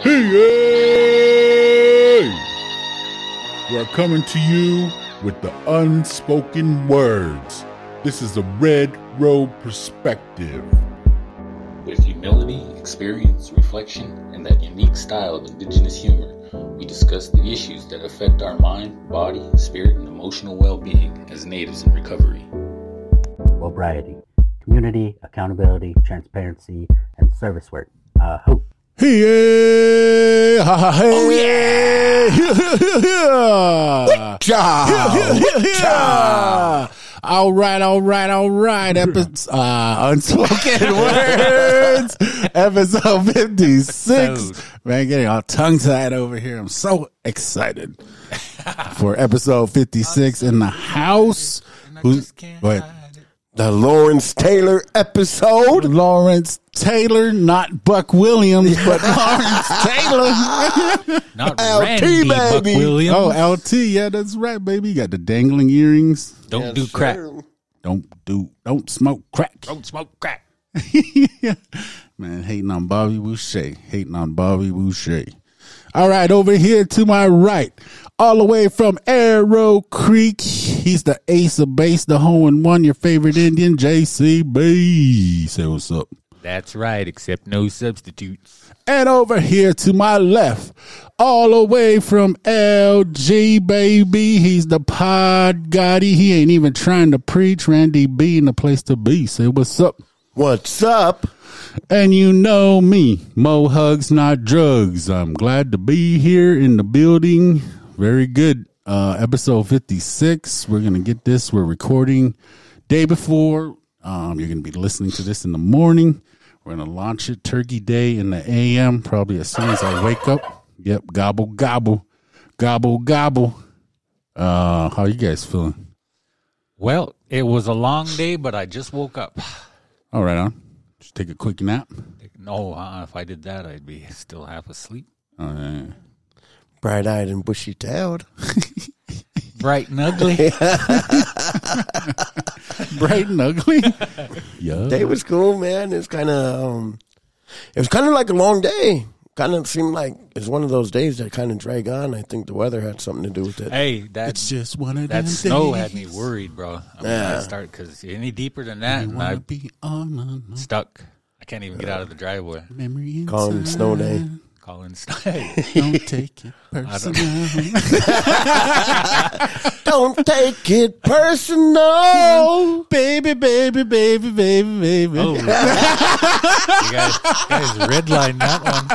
Hey! We're coming to you with the unspoken words. This is the Red Road Perspective. With humility, experience, reflection, and that unique style of indigenous humor, we discuss the issues that affect our mind, body, spirit, and emotional well being as natives in recovery. Sobriety, community, accountability, transparency, and service work. Uh, hope. Hey, ha, ha, hey. Oh, yeah. Ciao. All right, all right, all right. Epi- uh, unspoken words, episode fifty-six. Man, getting all tongue-tied over here. I'm so excited for episode fifty-six in the house. Who's what? The Lawrence Taylor episode. Lawrence Taylor, not Buck Williams, but Lawrence Taylor. Not LT, Randy Buck baby. Williams. Oh, LT, yeah, that's right, baby. You got the dangling earrings. Don't Yes, do crack. sir. Don't do, don't smoke crack. Don't smoke crack. Man, hating on Bobby Boucher. Hating on Bobby Boucher. All right, over here to my right, all the way from Arrow Creek, he's the ace of base, the hole in one, your favorite Indian, JCB. Say what's up. That's right, except no substitutes. And over here to my left, all the way from LG, baby, he's the pod Gotti. He ain't even trying to preach. Randy B in the place to be. Say what's up. What's up? And you know me, mo hugs, not drugs. I'm glad to be here in the building. Very good. Uh, episode 56. We're going to get this. We're recording day before. Um, you're going to be listening to this in the morning. We're going to launch it Turkey Day in the AM, probably as soon as I wake up. Yep. Gobble, gobble, gobble, gobble. Uh, how you guys feeling? Well, it was a long day, but I just woke up. All right, on. Just take a quick nap. No, uh, if I did that, I'd be still half asleep. All right. Bright eyed and bushy tailed. Bright and ugly. Bright and ugly. yeah. Day was cool, man. It's kind of, um, it was kind of like a long day. Kind of seemed like it's one of those days that kind of drag on. I think the weather had something to do with it. hey, that It's just one of that them snow days. had me worried, bro. I mean, Yeah. I start because any deeper than that, You I'm be on a stuck. I can't even get out of the driveway. memory Call snow day. Calling snow. Don't take it personal. Don't take it personal. baby, baby, baby, baby, baby. Oh, you guys, you guys redline that one.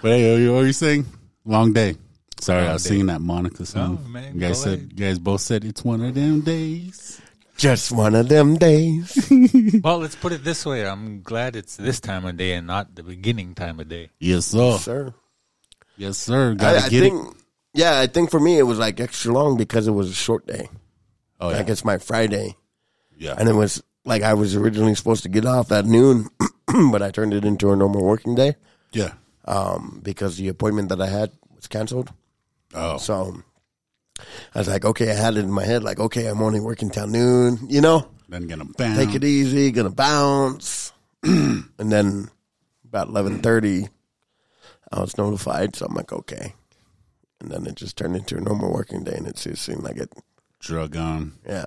But hey, what were you saying? Long day. Sorry, I was day. singing that Monica song. Oh, man, you guys said you guys both said it's one of them days. Just one of them days. Well, let's put it this way. I'm glad it's this time of day and not the beginning time of day. Yes, sir. Sir. Yes, sir. I, Gotta I get think, it. yeah, I think for me it was like extra long because it was a short day. Oh yeah, Like it's my Friday. yeah. And it was like I was originally supposed to get off at noon, but I turned it into a normal working day yeah. um, because the appointment that I had was canceled. Oh, So I was like, okay, I had it in my head, like, okay, I'm only working till noon, you know, then gonna bam. take it easy, gonna bounce. and then about 1130, I was notified. So I'm like, okay. And then it just turned into a normal working day and it just seemed like it, Drug on, yeah.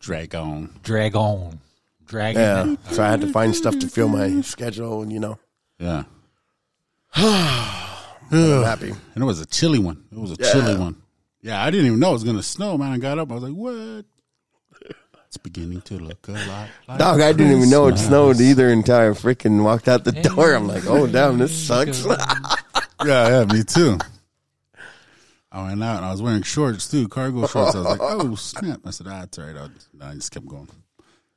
drag on. Drag on. Drag Yeah. it. So I had to find stuff to fill my schedule and, you know, Yeah. I'm happy. And it was a chilly one. It was a chilly one. Yeah, I didn't even know it was gonna snow, man. I got up, I was like, "What?" It's beginning to look a lot like Dog, I didn't even know it snowed either until I freaking walked out the door. I'm like, oh, damn, this sucks. Yeah, yeah, me too. I went out and I was wearing shorts too, cargo shorts. I was like, "Oh snap!" I said, "Ah, it's all right." I, I just kept going.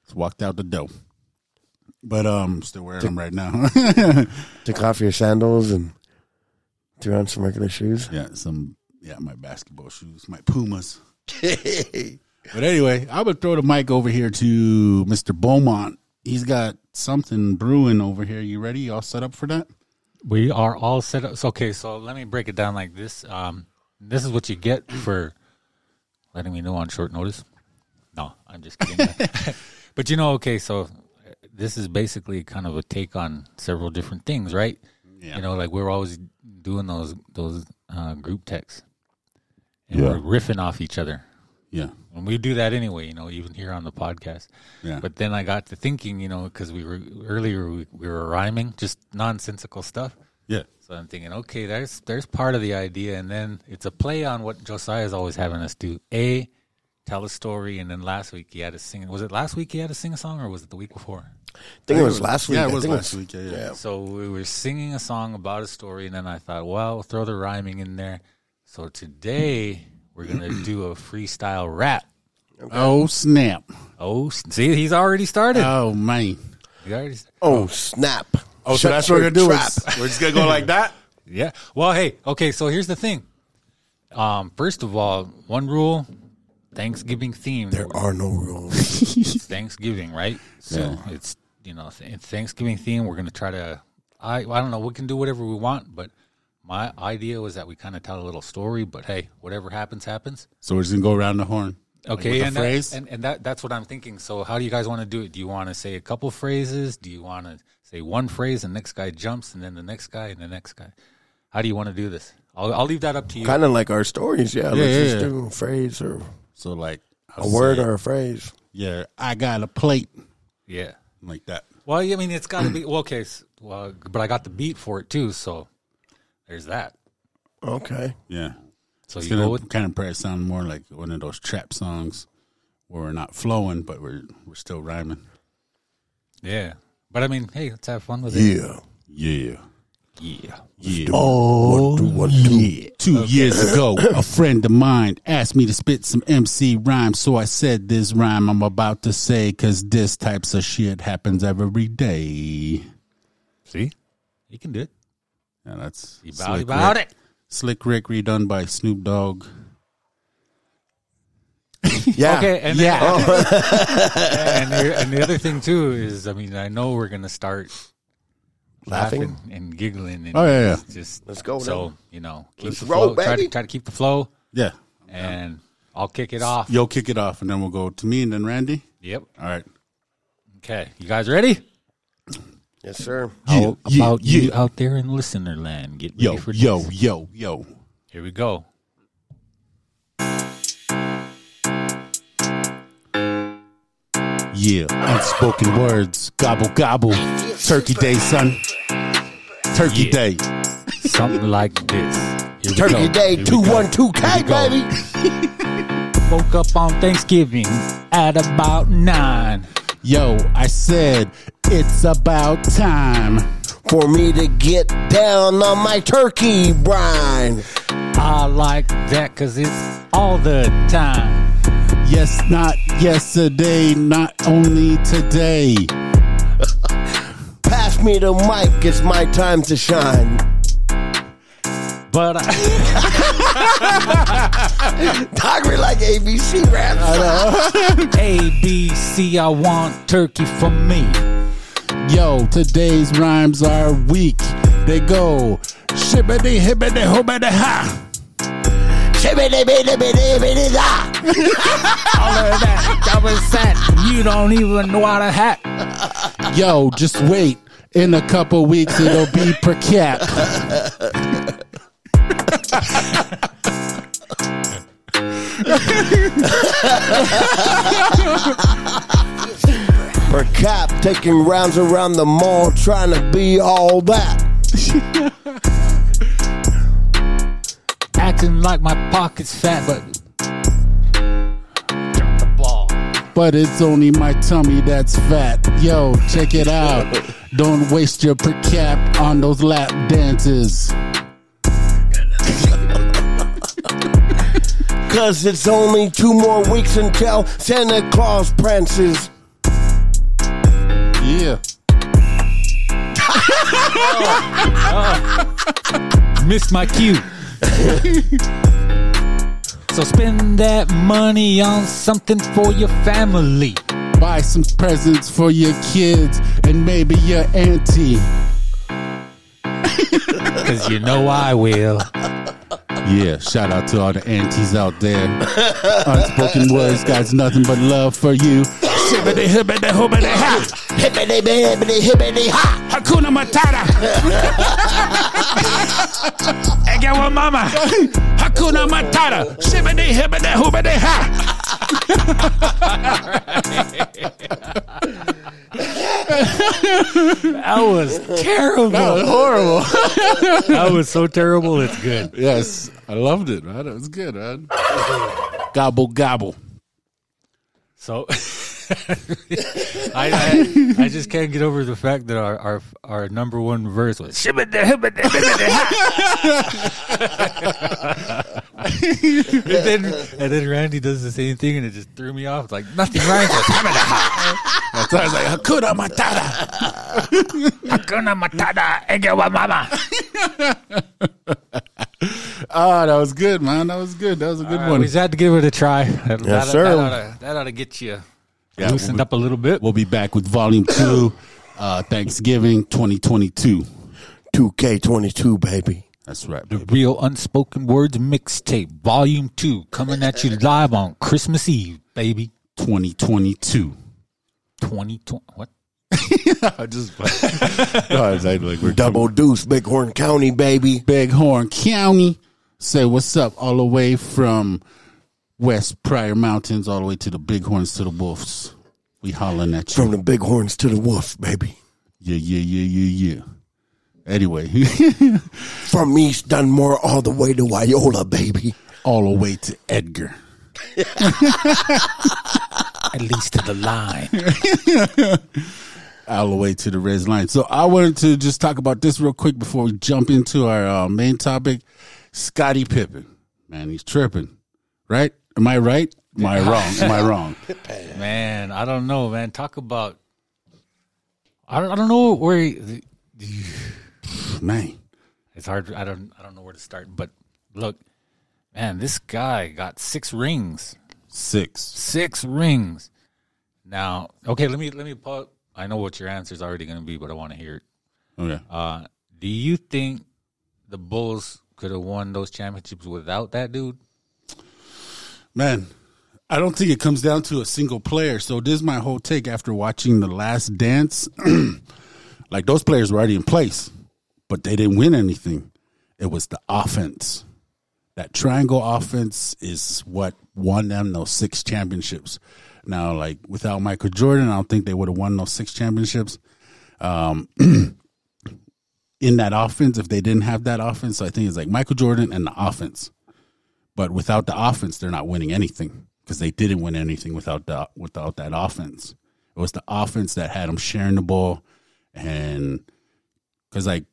Just walked out the door. But um, still wearing them right now. Took off your sandals and threw on some regular shoes. yeah, some yeah, my basketball shoes, my Pumas. But anyway, I would throw the mic over here to Mr. Beaumont. He's got something brewing over here. You ready? You all set up for that? We are all set up. So, okay, so let me break it down like this. Um, this is what you get for letting me know on short notice. No, I'm just kidding. but you know, okay, so this is basically kind of a take on several different things, right? Yeah. You know, like we're always doing those those uh, group texts, and Yeah. we're riffing off each other. Yeah. And we do that anyway, you know, even here on the podcast. Yeah. But then I got to thinking, you know, because we were earlier we, we were rhyming, just nonsensical stuff. Yeah. So I'm thinking, okay, there's there's part of the idea, and then it's a play on what Josiah is always having us do. A, tell a story, and then last week he had to sing. Was it last week he had to sing a song, or was it the week before? I think it was last week. Yeah, it I was think last week. Yeah, yeah. So we were singing a song about a story, and then I thought, well, we'll throw the rhyming in there. So today we're gonna do a freestyle rap. Oh snap! Oh, see, he's already started. Oh man! He already started. Oh snap! Oh, so Shut that's what we're your gonna do. Is, we're just gonna go like that. Yeah. Well, hey, okay. So here's the thing. Um, first of all, one rule: Thanksgiving theme. There are no rules. It's Thanksgiving, right? So it's you know th- it's Thanksgiving theme. We're gonna try to. I I don't know. We can do whatever we want, but my idea was that we kind of tell a little story. But hey, whatever happens, happens. So we're just gonna go around the horn. Okay, with the and that- phrase? and and that that's what I'm thinking. So how do you guys want to do it? Do you want to say a couple phrases? Do you want to say one phrase and next guy jumps and then the next guy and the next guy? How do you want to do this? I'll I'll leave that up to you. kind of like our stories. Yeah, let's yeah, just yeah. do a phrase or So like a word or a phrase. yeah, I got a plate Yeah. like that. Well, I mean, it's got to be well. Okay, s- well, but I got the beat for it too. So there's that. Okay. Yeah, So it's you go gonna with kind of probably sound more like one of those trap songs where we're not flowing, but we're we're still rhyming. yeah. But I mean, hey, let's have fun with it. Yeah. Yeah, Yeah. yeah. Oh, what do, what do? Yeah. Two years ago, a friend of mine asked me to spit some MC rhymes, so I said this rhyme I'm about to say, cause this types of shit happens every day. See, you can do it. Yeah, that's You about, Slick about Rick. it. Slick Rick redone by Snoop Dogg. Yeah. Okay, and oh. Yeah. and, the, and the other thing too is, I mean, I know we're gonna start laughing, Laughing? and giggling. And Oh, yeah, yeah. just- Just Let's go So then. you know, keep Let's the roll, flow. Try to try to keep the flow, Yeah. and I'll kick it off. Yo, kick it off, and then we'll go to me and then Randy. Yep. All right. Okay, you guys ready? Yes, sir. How yeah, about you yeah. out there in listener land? Get ready Yo, for yo, this. yo, yo. Here we go. Yeah, unspoken words, gobble gobble. Turkey Day, son. Turkey Yeah. Day. Something like this. Here Turkey. Day, Here we two go. one two K, Here we go. baby. Woke up on Thanksgiving at about nine. Yo, I said it's about time. For me to get down on my turkey brine. I like that because it's all the time. Yes, not yesterday, not only today. Pass me the mic, it's my time to shine. But I, Talk me like ABC raps. A, B, C, I want turkey for me. Yo, today's rhymes are weak. They go shibbity hibbity hobbity ha. Shibbidi-bidi-bidi-bidi-da. All of that, double set. You don't even know how to hack. Yo, just wait. In a couple weeks, it'll be per cap. Per cap, taking rounds around the mall, trying to be all that. Acting like my pocket's fat, but. Drop the ball. But it's only my tummy that's fat. Yo, check it out. Don't waste your per cap on those lap dances. Cause it's only two more weeks until Santa Claus prances. Missed my cue. so spend that money on something for your family. Buy some presents for your kids and maybe your auntie. Cause you know I will. Yeah, shout out to all the aunties out there. Unspoken words got nothing but love for you. Shibbity hibbity hoobity ha. Hibbity bibbity hibbity ha. Hakuna Matata. Ege wa mama. Hakuna Matata. Shibbity hibbity hoobity ha. That was terrible. horrible. That was so terrible. It's good. yes, I loved it, man. It was good, man. Gobble gobble. So I, I I just can't get over the fact that our our, our number one verse was and then and then Randy does the same thing and it just threw me off. It's like nothing rhymes with That's why I was like Hakuna Matata. Hakuna Matata Egewa Mama. Ah, that was good, man. That was good. That was a good All one. right, we just had to give it a try. That, that, sir. That ought, to, that ought to get you Yeah, loosened we'll- up a little bit. We'll be back with volume two, uh, Thanksgiving 2022. 2K22, baby. That's right. The. Real Unspoken Words Mixtape, Volume 2, coming at you live on Christmas Eve, baby. 2022. 2020. What? I just no, I was like, like we're Double deuce, Bighorn County, baby. Bighorn County. Say what's up all the way from West Pryor Mountains all the way to the Bighorns to the Wolves. We hollering at you. From the Bighorns to the Wolves, baby. yeah, yeah, yeah, yeah, yeah. Anyway, From East Dunmore all the way to Wyola, baby. all the way to Edgar. At least to the line. all the way to the red line. So I wanted to just talk about this real quick before we jump into our uh, main topic. Scottie Pippen, man, he's tripping, right? Am I right? Am I wrong? Am I wrong? Man, I don't know, man. Talk about. I don't, I don't know where. He, Man, it's hard. I don't. I don't know where to start. But look, man, this guy got six rings. six. Six rings. Now, okay, let me let me put. I know what your answer is already going to be, but I want to hear it. Okay. Uh, do you think the Bulls could have won those championships without that dude? Man, I don't think it comes down to a single player. So this is my whole take after watching the last dance. like those players were already in place, but they didn't win anything. It was the offense. That triangle offense is what won them those six championships. Now, like without Michael Jordan, I don't think they would have won those six championships. Um, in that offense, if they didn't have that offense, so I think it's like Michael Jordan and the offense. But without the offense, they're not winning anything because they didn't win anything without the without that offense. It was the offense that had them sharing the ball, and because like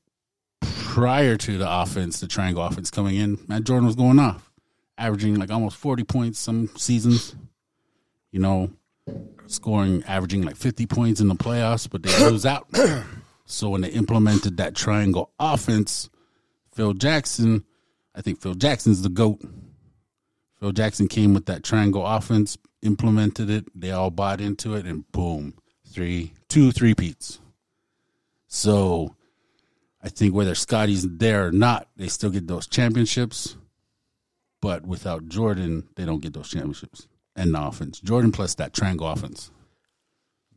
prior to the offense, the triangle offense coming in, Matt Jordan was going off, averaging like almost forty points some seasons. You know, scoring averaging like fifty points in the playoffs, but they lose out. so when they implemented that triangle offense, Phil Jackson, I think Phil Jackson's the goat. Phil Jackson came with that triangle offense, implemented it. They all bought into it, and boom, three, two, three peats. So, I think whether Scottie's there or not, they still get those championships. But without Jordan, they don't get those championships and the offense. Jordan plus that triangle offense.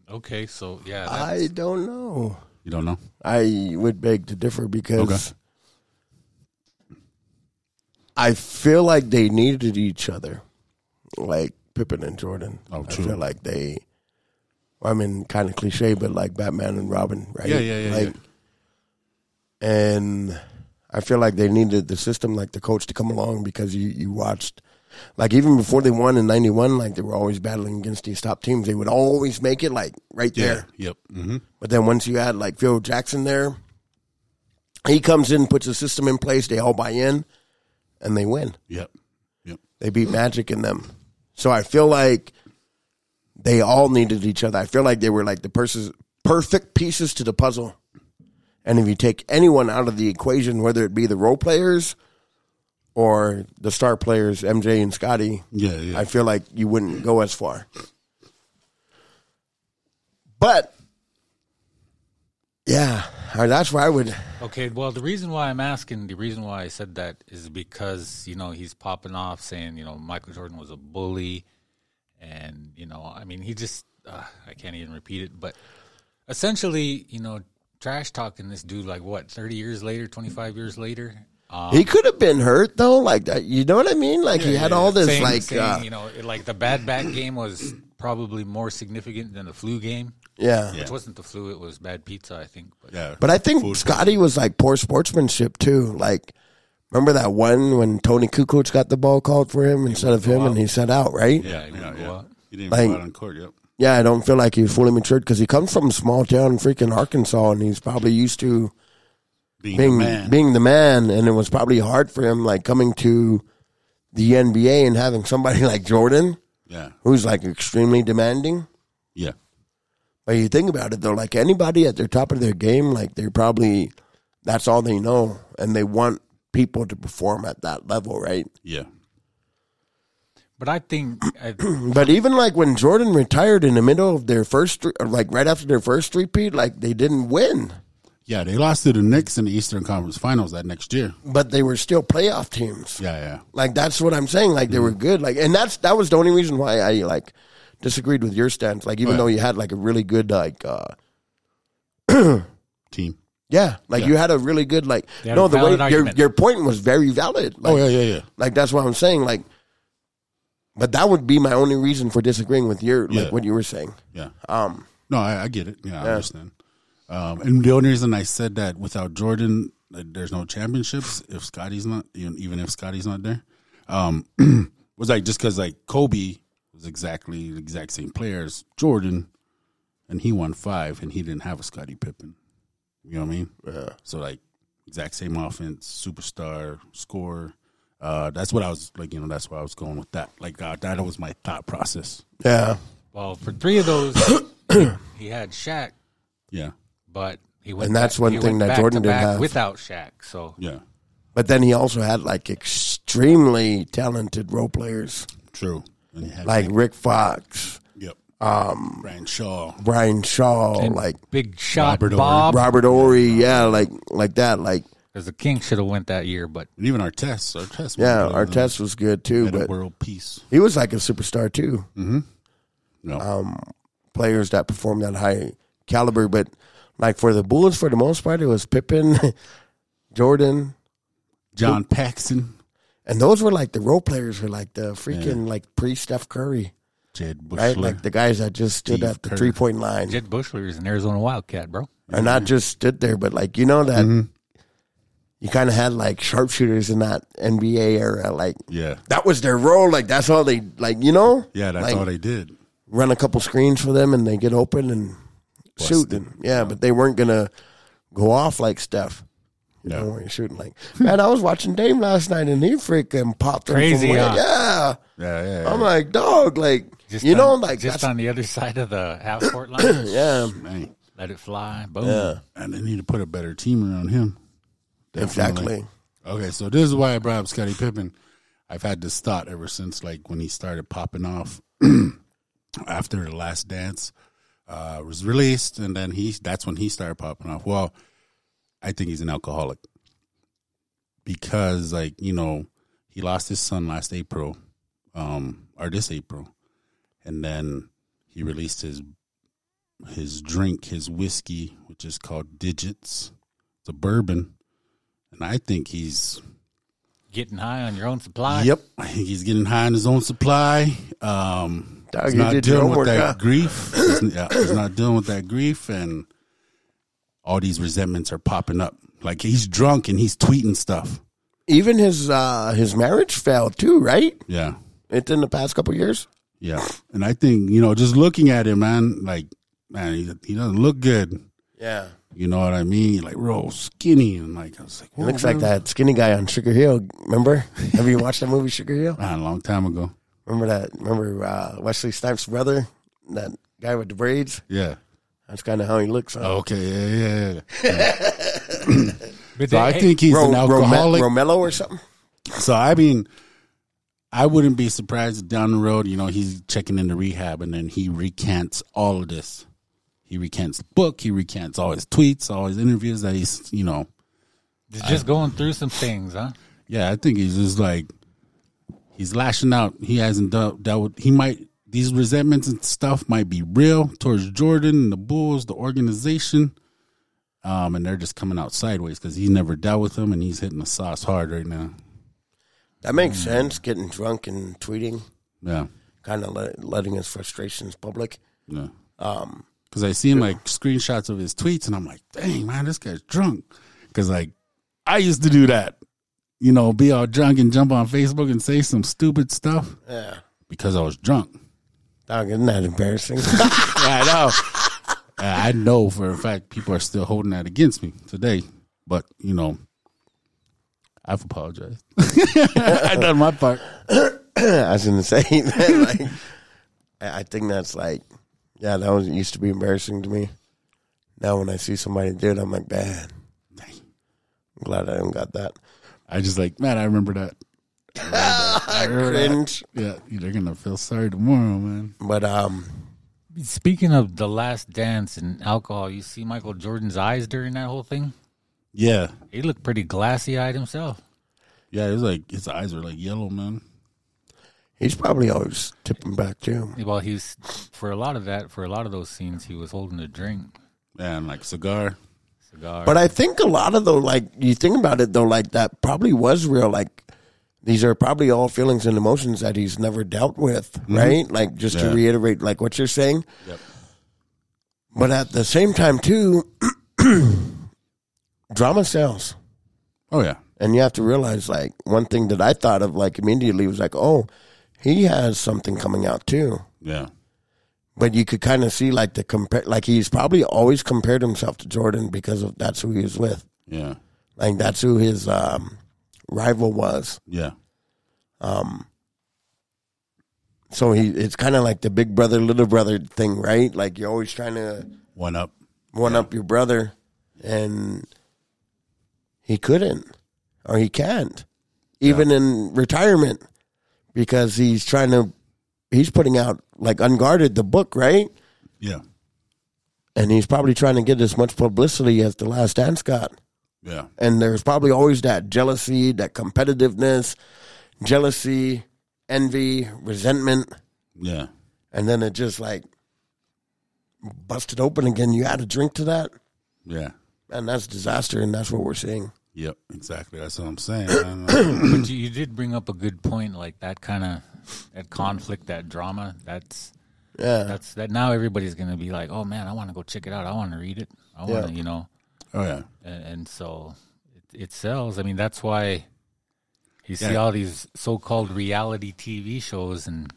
Okay, so yeah, I don't know. You don't know? I would beg to differ because Okay. I feel like they needed each other, like Pippen and Jordan. Oh, I feel like they. I mean, kind of cliche, but like Batman and Robin, right? Yeah, yeah, yeah, Like, and I feel like they needed the system, like the coach, to come along because you you watched, like even before they won in '91, like they were always battling against these top teams. They would always make it like right there. Yep. Mm-hmm. But then once you had like Phil Jackson there, he comes in, puts a system in place, they all buy in, and they win. Yep. Yep. They beat Magic in them. So I feel like they all needed each other. I feel like they were like the pers- perfect pieces to the puzzle. And if you take anyone out of the equation, whether it be the role players or the star players, MJ and Scottie, Yeah, yeah. I feel like you wouldn't go as far. But yeah, that's why I would. Okay, well, the reason why I'm asking, the reason why I said that is because, you know, he's popping off saying, you know, Michael Jordan was a bully. And, you know, I mean, he just, uh, I can't even repeat it, but essentially, you know, trash talking this dude like what thirty years later, twenty five years later. Um, He could have been hurt though, like that. You know what I mean? Like he had all this, saying, like, saying, uh, you know, like the bad back game was probably more significant than the flu game, yeah. which wasn't the flu; it was bad pizza, I think. But Yeah. But I think Food- Scottie was like poor sportsmanship too. Like, remember that one when Toni Kukoc got the ball called for him instead of him, and he sat out, right? yeah, he Yeah, wouldn't go yeah. out. He didn't Like- go out on court. Yep. Yeah, I don't feel like he was fully matured because he comes from a small town in freaking Arkansas, and he's probably used to Being, being the man. being the man, and it was probably hard for him, like coming to the NBA and having somebody like Jordan, yeah. who's like extremely demanding. Yeah. But you think about it though, like anybody at their top of their game, like they're probably that's all they know, and they want people to perform at that level, right? Yeah. But I think I, But even like when Jordan retired in the middle of their first, like right after their first repeat, like they didn't win, Yeah. They lost to the Knicks in the Eastern Conference Finals that next year. but they were still playoff teams. Yeah. Yeah. Like that's what I'm saying. Like they mm-hmm. were good. Like, and that's that was the only reason why I like disagreed with your stance. Like even Right. though you had like a really good like, uh Team. yeah, like you had a really good like no the way valid your your point was very valid. Like, Oh yeah. Yeah. Yeah. Like that's what I'm saying. Like, but that would be my only reason for disagreeing with your like Yeah. what you were saying. Yeah. Um, No, I, I get it. Yeah, I understand. Um, and the only reason I said that without Jordan, there's no championships if Scottie's not, even even if Scottie's not there, um, was like just because like Kobe was exactly the exact same player as Jordan, and he won five, and he didn't have a Scottie Pippen. You know what I mean? Yeah. So like exact same offense, superstar, scorer. Uh, that's what I was like. You know, that's why I was going with that. Like uh, that was my thought process. yeah, well for three of those, he, he had Shaq, Yeah. but he went. And that's back- one thing that Jordan didn't have. without Shaq. So Yeah. but then he also had like extremely talented role players True. And he like Rick Fox, Yep. Um, Brian Shaw. Brian Shaw, and like big shot Robert Horry. Bob, Robert Horry. Yeah, like like that. Like because the King should have went that year, but And even Artest. our was yeah, Artest was good too, but world peace. he was like a superstar too. No. Um, Players that performed that high caliber, but like for the Bulls, for the most part, it was Pippen, Jordan, John Paxson. And those were like the role players were like the freaking like pre Steph Curry, Jud Buechler. right? Like the guys that just stood Steve at the Kerr. three point line, Jud Buechler is an Arizona Wildcat, bro. And not just stood there, but like you know that Mm-hmm. you kind of had like sharpshooters in that NBA era, like. yeah. That was their role. Like that's all they like. You know. Yeah, that's like, all they did. run a couple screens for them and they get open and shoot. And, yeah, but they weren't gonna go off like Steph. You No. know, when you're shooting like man, I was watching Dame last night and he freaking popped Crazy, from huh? Yeah, Yeah, yeah. yeah. I'm like dog, like Just you know, on, like just on the other side of the half court line. yeah, Man. Let it fly. Boom. yeah, And they need to put a better team around him. Definitely. exactly. Okay, so this is why I brought up Scottie Pippen. I've had this thought ever since, like when he started popping off after the Last Dance uh, was released, and then he that's when he started popping off. Well, I think he's an alcoholic because, like you know, he lost his son last April, um, or this April, and then he released his his drink, his whiskey, which is called Digits. It's a bourbon, and I think he's Getting high on your own supply. Yep. I think he's getting high on his own supply. Um, Dog, he's not dealing with that huh? grief. He's, yeah, he's not dealing with that grief, and all these resentments are popping up. Like he's drunk and he's tweeting stuff. Even his uh his marriage fell too, right? Yeah, It in the past couple years. yeah. And I think you know, just looking at him, man, like man, he, he doesn't look good. Yeah, You know what I mean? Like real skinny, and like I was like, he looks like that skinny guy on Sugar Hill. Remember? Have you watched that movie Sugar Hill? Ah, a long time ago. Remember that? Remember uh, Wesley Snipes' brother, that guy with the braids? Yeah. That's kind of how he looks. huh? Okay. Yeah. Yeah. yeah. But So I hey, think he's Ro- an Rome- alcoholic. Romello or something. So I mean, I wouldn't be surprised if down the road, you know, he's checking into rehab and then he recants all of this. He recants the book. He recants all his tweets, all his interviews that he's, you know, he's just going through some things, huh? yeah. I think he's just like he's lashing out. He hasn't dealt, dealt with. He might these resentments and stuff might be real towards Jordan and the Bulls, the organization. Um, and they're just coming out sideways because he's never dealt with them and he's hitting the sauce hard right now. That makes sense. Getting drunk and tweeting, Yeah. kind of let, letting his frustrations public. Yeah. Um, Because I seen like screenshots of his tweets and I'm like, dang, man, this guy's drunk. Because like, I used to do that. You know, be all drunk and jump on Facebook and say some stupid stuff yeah, because I was drunk. Dog, isn't that embarrassing? Yeah, I know. I know for a fact people are still holding that against me today. But, you know, I've apologized. I done my part. I was gonna say that, like, I think that's like, yeah, that was used to be embarrassing to me. Now when I see somebody do it, I'm like, man, I'm glad I don't got that. I just like, man, I remember that. I remember that. Cringe. Yeah, they're gonna feel sorry tomorrow, man. But um, Speaking of the last dance and alcohol, you see Michael Jordan's eyes during that whole thing? Yeah, He looked pretty glassy eyed himself. yeah. It was like his eyes were like yellow, man. he's probably always tipping back too. Well, he's for a lot of that, for a lot of those scenes, he was holding a drink, And like cigar. cigar. But I think a lot of though, like you think about it though, like that probably was real. Like these are probably all feelings and emotions that he's never dealt with, right? Like just to Mm-hmm. Reiterate, like what you're saying. Yep. But at the same time, too, drama sells. Oh yeah, And you have to realize, like, one thing that I thought of, like, immediately was like, oh, he has something coming out, too. yeah, But you could kind of see, like, the compare, like, he's probably always compared himself to Jordan because of that's who he was with. yeah, Like, that's who his um, rival was. yeah, Um. So he, it's kind of like the big brother, little brother thing, right? Like, you're always trying to one up. one up your brother, and he couldn't, or he can't, even in retirement, because he's trying to, he's putting out like unguarded the book, right? Yeah, And he's probably trying to get as much publicity as the Last got, yeah, and there's probably always that jealousy, that competitiveness, jealousy, envy, resentment, yeah, and then it just like busted open again. You add a drink to that. yeah. And that's disaster, and that's what we're seeing. Yep, exactly. That's what I'm saying. but you, you did bring up a good point, like that kind of that conflict, that drama. That's Yeah, that's that. Now everybody's gonna be like, "Oh man, I want to go check it out. I want to read it. I want to, Yeah. you know." Oh yeah, and, and so it, it sells. I mean, that's why you see Yeah. all these so-called reality TV shows, and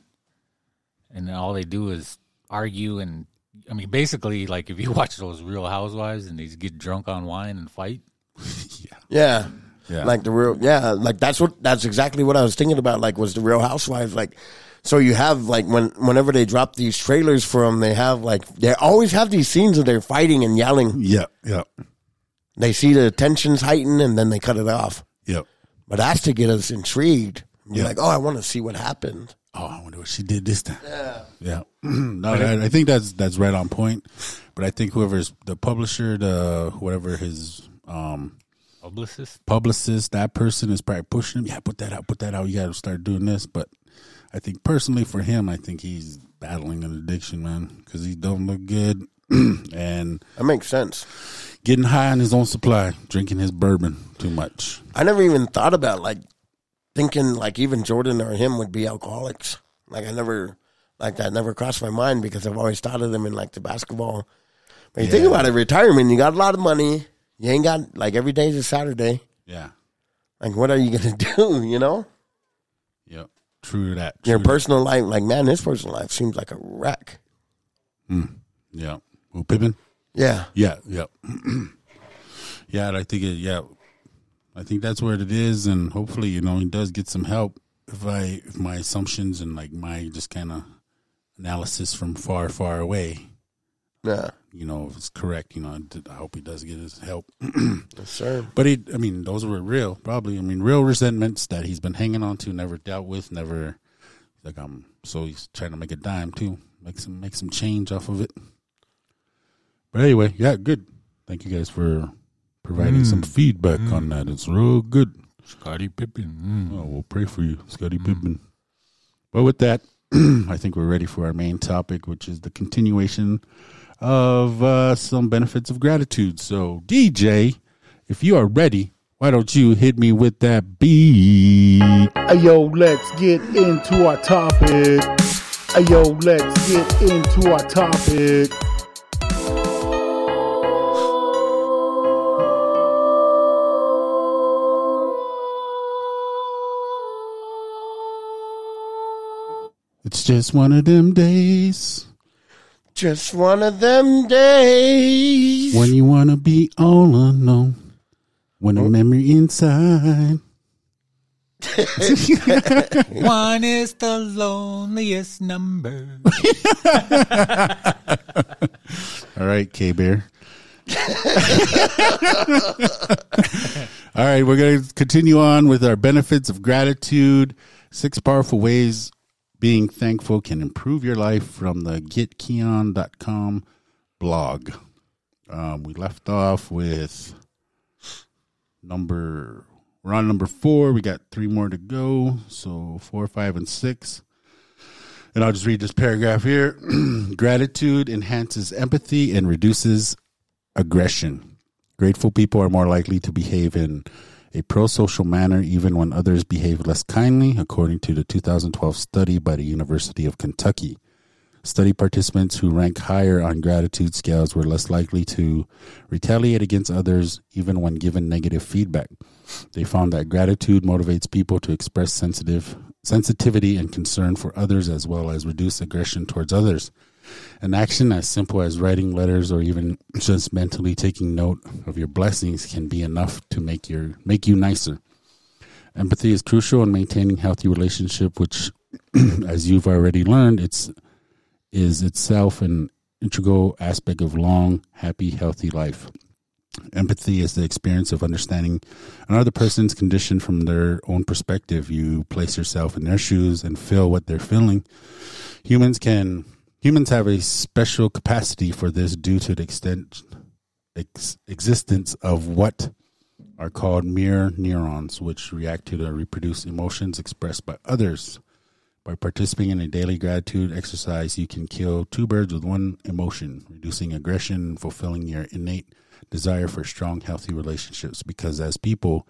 and all they do is argue. And I mean, basically, like if you watch those Real Housewives and they get drunk on wine and fight, yeah, yeah. Like the real, yeah, like that's what that's exactly what I was thinking about. Like, was the Real Housewives like? So you have like when whenever they drop these trailers for them, they have like they always have these scenes of they're fighting and yelling. Yeah, yep, They see the tensions heighten and then they cut it off. yep. But that's to get us intrigued. You're Yeah. like, oh, I want to see what happened. Oh, I wonder what she did this time. Yeah, yeah. no, I, I think that's that's right on point. But I think whoever's the publisher, the whatever his um publicist. publicist, that person is probably pushing him. Yeah, put that out, put that out. You got to start doing this. But I think personally for him, I think he's battling an addiction, man, because he don't look good and That makes sense. Getting high on his own supply, drinking his bourbon too much. I never even thought about like thinking like even Jordan or him would be alcoholics. Like I never like that never crossed my mind because I've always thought of them in like the basketball. But you think about it, retirement, you got a lot of money. You ain't got like every day's a Saturday. Yeah, Like what are you gonna do? You know, yep. True to that. your True to- personal life. Like man, his personal life seems like a wreck. Hmm. Yeah. Well, Pippen. Yeah, Yeah, yeah, yeah. and I think it. Yeah, I think that's where it is, and hopefully, you know, he does get some help. If I, if my assumptions and like my just kind of analysis from far, far away, yeah, you know, if it's correct, you know, I, hope he does get his help. yes, sir. but he, I mean, those were real, probably. I mean, real resentments that he's been hanging on to, never dealt with, never. Like I'm, so he's trying to make a dime too, make some, make some change off of it. But anyway, yeah, good. Thank you guys for providing some feedback on that. It's real good. Scottie Pippen. Mm. Oh, we'll pray for you, Scottie Pippen. But with that, I think we're ready for our main topic, which is the continuation of uh, some benefits of gratitude. So, DJ, if you are ready, why don't you hit me with that beat? Hey, yo, let's get into our topic. Hey, yo, let's get into our topic. It's just one of them days Just one of them days. when you want to be all alone. When a oh. memory inside. One is the loneliest number. All right, K Bear. All right, we're going to continue on with our benefits of gratitude. Six powerful ways being thankful can improve your life from the getkeon.com blog. Um, we left off with number, we're on number four. We got three more to go. So four, five, and six. And I'll just read this paragraph here. Gratitude enhances empathy and reduces aggression. Grateful people are more likely to behave in a pro social manner even when others behave less kindly, according to the 2012 study by the University of Kentucky. Study participants who rank higher on gratitude scales were less likely to retaliate against others even when given negative feedback. They found that gratitude motivates people to express sensitive sensitivity and concern for others as well as reduce aggression towards others. An action as simple as writing letters or even just mentally taking note of your blessings can be enough to make your make you nicer. Empathy is crucial in maintaining healthy relationship which as you've already learned it's is itself an integral aspect of long, happy, healthy life. Empathy is the experience of understanding another person's condition from their own perspective. You place yourself in their shoes and feel what they're feeling. Humans can humans have a special capacity for this due to the extent ex, existence of what are called mirror neurons, which react to the reproduce emotions expressed by others. By participating in a daily gratitude exercise, you can kill two birds with one emotion, reducing aggression and fulfilling your innate desire for strong, healthy relationships. Because as people,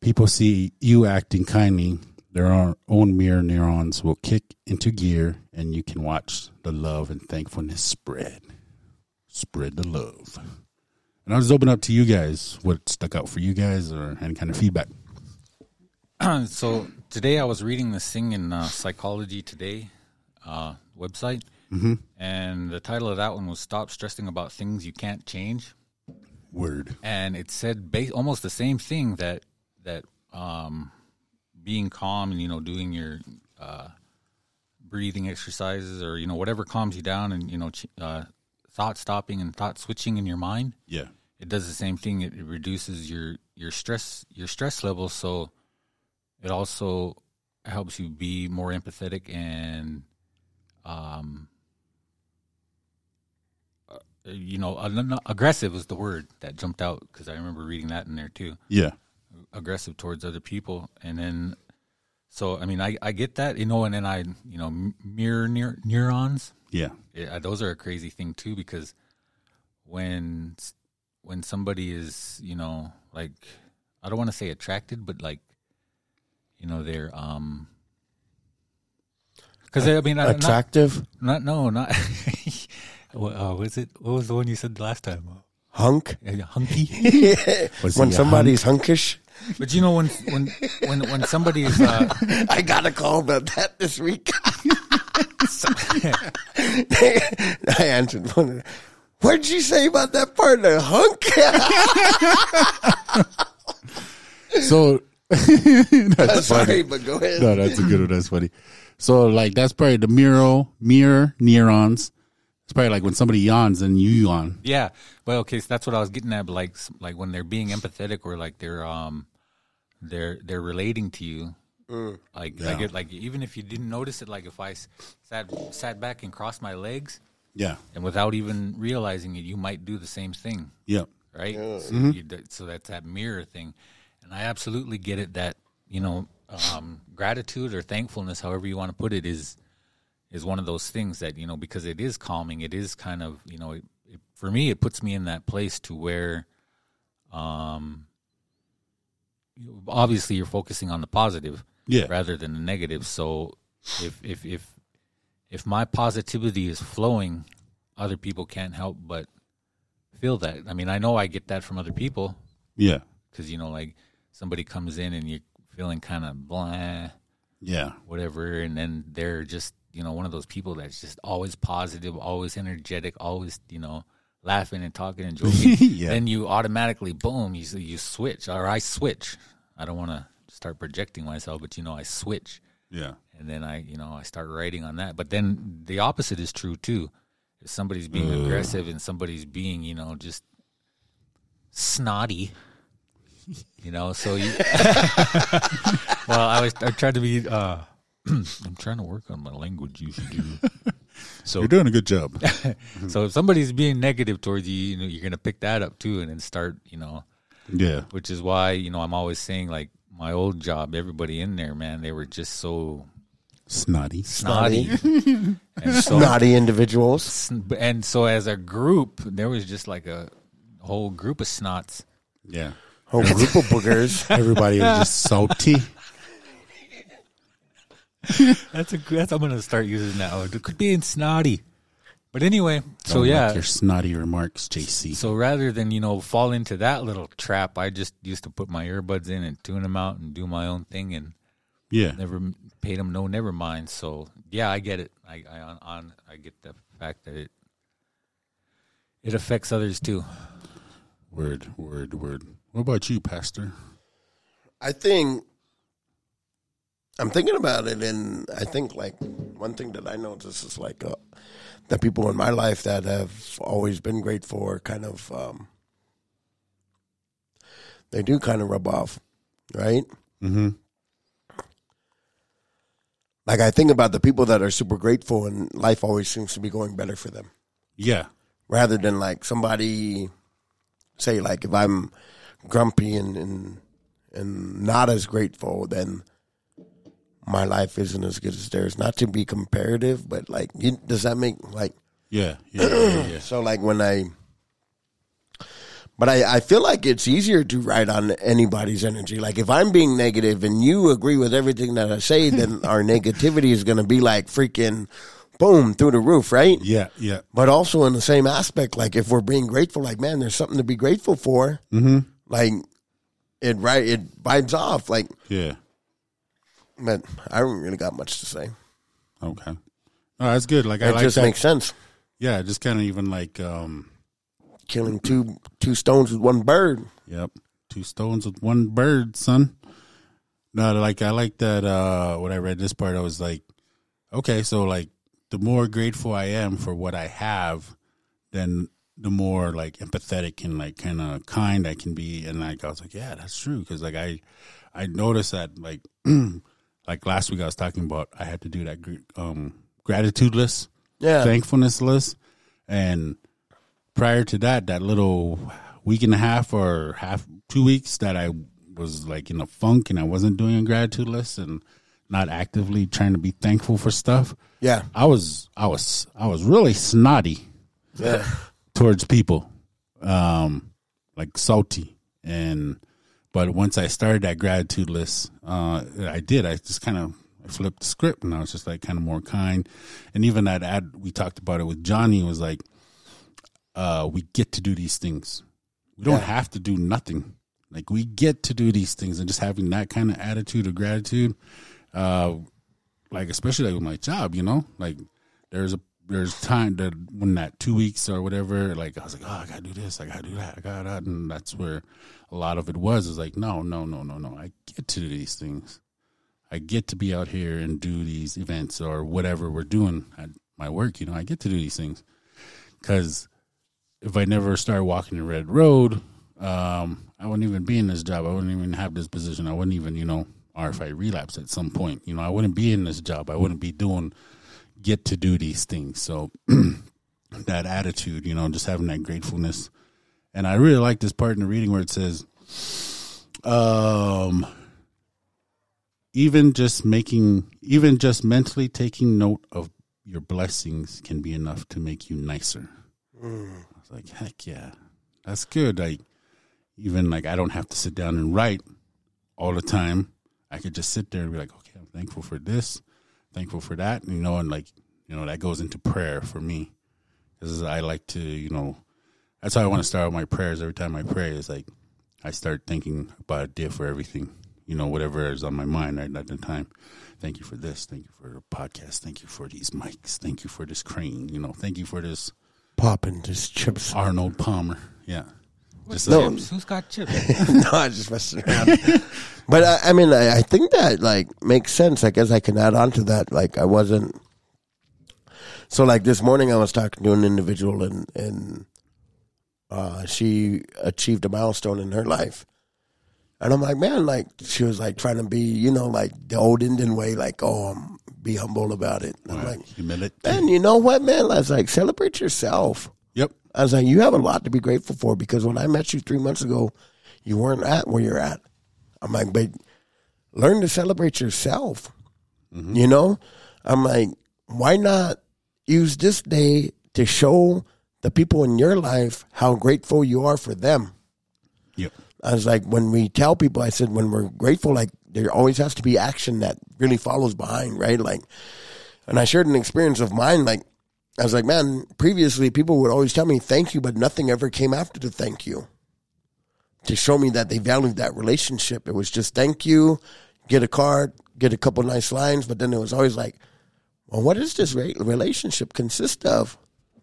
people see you acting kindly, their own mirror neurons will kick into gear, and you can watch the love and thankfulness spread. Spread the love. And I'll just open up to you guys. What stuck out for you guys, or any kind of feedback? so today I was reading this thing in uh, Psychology Today uh, website, mm-hmm. and the title of that one was "Stop Stressing About Things You Can't Change." Word. And it said ba- almost the same thing that that um, being calm and you know doing your uh, breathing exercises or you know whatever calms you down and you know uh, thought stopping and thought switching in your mind. Yeah. It does the same thing. It, it reduces your your stress your stress level. So it also helps you be more empathetic and um uh, you know aggressive was the word that jumped out because i remember reading that in there too Yeah. Aggressive towards other people. And then so i mean i, I get that you know and then i you know mirror neur- neurons. Yeah. yeah, those are a crazy thing too because when when somebody is you know like i don't want to say attracted but like you know they're um because i mean I- not, Attractive, not no not what uh, was it what was the one you said last time hunk. Hunky when somebody's hunkish, but you know when when when when somebody is uh I got a call about that this week. I answered one. What'd you say about that partner, hunk? So that's Sorry, funny. but go ahead. No, that's a good one. That's funny. So like that's probably the mirror mirror neurons. It's probably like when somebody yawns and you yawn. Yeah. Well, okay, so that's what I was getting at. Like, like when they're being empathetic or like they're um, they're they're relating to you. Like I Yeah. get like even if you didn't notice it, like if I sat sat back and crossed my legs, Yeah. and without even realizing it, you might do the same thing, Yep. right? So, you, so that's that mirror thing, and I absolutely get it. That you know, um, gratitude or thankfulness, however you want to put it, is is one of those things that you know because it is calming. It is kind of you know it, it, for me it puts me in that place to where, um, you- obviously you're focusing on the positive Yeah. rather than the negative. So if if if if my positivity is flowing, other people can't help but feel that. I mean, I know I get that from other people Yeah. because you know, like somebody comes in and you're feeling kind of blah, Yeah. whatever, and then they're just you know one of those people that's just always positive, always energetic, always you know laughing and talking and joking. Yeah. Then you automatically boom, you you switch, or I switch. I don't want to start projecting myself, but you know, I switch Yeah. and then I, you know, I start writing on that. But then the opposite is true too. If somebody's being aggressive and somebody's being, you know, just snotty, you know, so you. well, I was I tried to be. uh I'm trying to work on my language. You should do. So You're doing a good job. so if somebody's being negative towards you, you know, you're gonna pick that up too, and then start, you know, yeah. which is why you know I'm always saying like my old job, everybody in there, man, they were just so Snotty. snotty, and so Naughty individuals. and so as a group, there was just like a whole group of snots. Yeah. Whole group of boogers. Everybody was just salty. That's a that's I'm gonna start using that. It could be in snotty, but anyway. So Don't yeah, like your snotty remarks, JC. so rather than you know fall into that little trap, I just used to put my earbuds in and tune them out and do my own thing and yeah. never paid them no never mind. So yeah, I get it. I I on, on I get the fact that it it affects others too. Word, word, word. What about you, Pastor? I think I'm thinking about it, and I think like one thing that I notice is like uh, the people in my life that have always been great for kind of um, they do kind of rub off, right? Mm-hmm. Like I think about the people that are super grateful, and life always seems to be going better for them, Yeah. rather than like somebody say like if I'm grumpy and and and not as grateful, then my life isn't as good as theirs. Not to be comparative, but like, you, does that make like Yeah. Yeah. yeah, yeah. so? Like when I, but I I feel like it's easier to ride on anybody's energy. Like if I'm being negative and you agree with everything that I say, then our negativity is going to be like freaking boom through the roof, right? Yeah. Yeah. But also in the same aspect, like if we're being grateful, like man, there's something to be grateful for. Mm-hmm. Like it right, it vibes off. Like, Yeah. But I don't really got much to say. Okay. No, that's good. Like I It like just that. makes sense. yeah, just kind of even like um Killing two two stones with one bird. Yep. Two stones with one bird, son. No, like I like that uh when I read this part I was like, okay, so like the more grateful I am for what I have, then the more like empathetic and like kind of kind I can be and like I was like, yeah, that's true cuz like I I noticed that like like last week I was talking about I had to do that um gratitude list Yeah. thankfulness list. And prior to that, that little week and a half or half two weeks that I was like in a funk and I wasn't doing a gratitude list and not actively trying to be thankful for stuff. yeah. I was I was I was really snotty Yeah. towards people. Um like salty. And but once I started that gratitude list, uh I did. I just kind of flipped the script and I was just like kind of more kind. And even that ad we talked about it with Johnny was like uh we get to do these things. We don't Yeah. have to do nothing. Like we get to do these things and just having that kind of attitude of gratitude uh like especially like with my job, you know? Like there's a there's time that when that two weeks or whatever, like I was like, oh, I gotta do this, I gotta do that, I gotta, that. and that's where a lot of it was. Is like, no, no, no, no, no. I get to do these things. I get to be out here and do these events or whatever we're doing at my work. You know, I get to do these things because if I never started walking the red road, um, I wouldn't even be in this job. I wouldn't even have this position. I wouldn't even, you know, or if I relapse at some point, you know, I wouldn't be in this job. I wouldn't be doing get to do these things. So that attitude, you know, just having that gratefulness. And I really like this part in the reading where it says, um, even just making, even just mentally taking note of your blessings can be enough to make you nicer. Mm. I was like, heck yeah, that's good. Like, even like I don't have to sit down and write all the time. I could just sit there and be like, okay, I'm thankful for this, thankful for that, you know, and like, you know, that goes into prayer for me because I like to, you know, that's how I want to start my prayers. Every time I pray, is like I start thinking about a day for everything, you know, whatever is on my mind right at the time. Thank you for this. Thank you for the podcast. Thank you for these mics. Thank you for this crane. You know, thank you for this Popping just chips. Arnold Palmer. Yeah. Just No. Chips? Who's got chips? no, I was just messing around. but I, I mean, I, I think that like makes sense. I guess I can add on to that. Like I wasn't. So like this morning, I was talking to an individual, and and uh, she achieved a milestone in her life, and I'm like, man, like she was like trying to be, you know, like the old Indian way, like oh, um, be humble about it. And I'm like, humility. man, you know what, man? I was like, celebrate yourself. I was like, you have a lot to be grateful for because when I met you three months ago, you weren't at where you're at. I'm like, but learn to celebrate yourself. Mm-hmm. You know? I'm like, why not use this day to show the people in your life how grateful you are for them? Yep. I was like, when we tell people, I said, when we're grateful, like there always has to be action that really follows behind, right? Like, and I shared an experience of mine. Like, I was like, man, previously people would always tell me thank you, but nothing ever came after the thank you to show me that they valued that relationship. It was just thank you, get a card, get a couple nice lines, but then it was always like, well, what does this relationship consist of?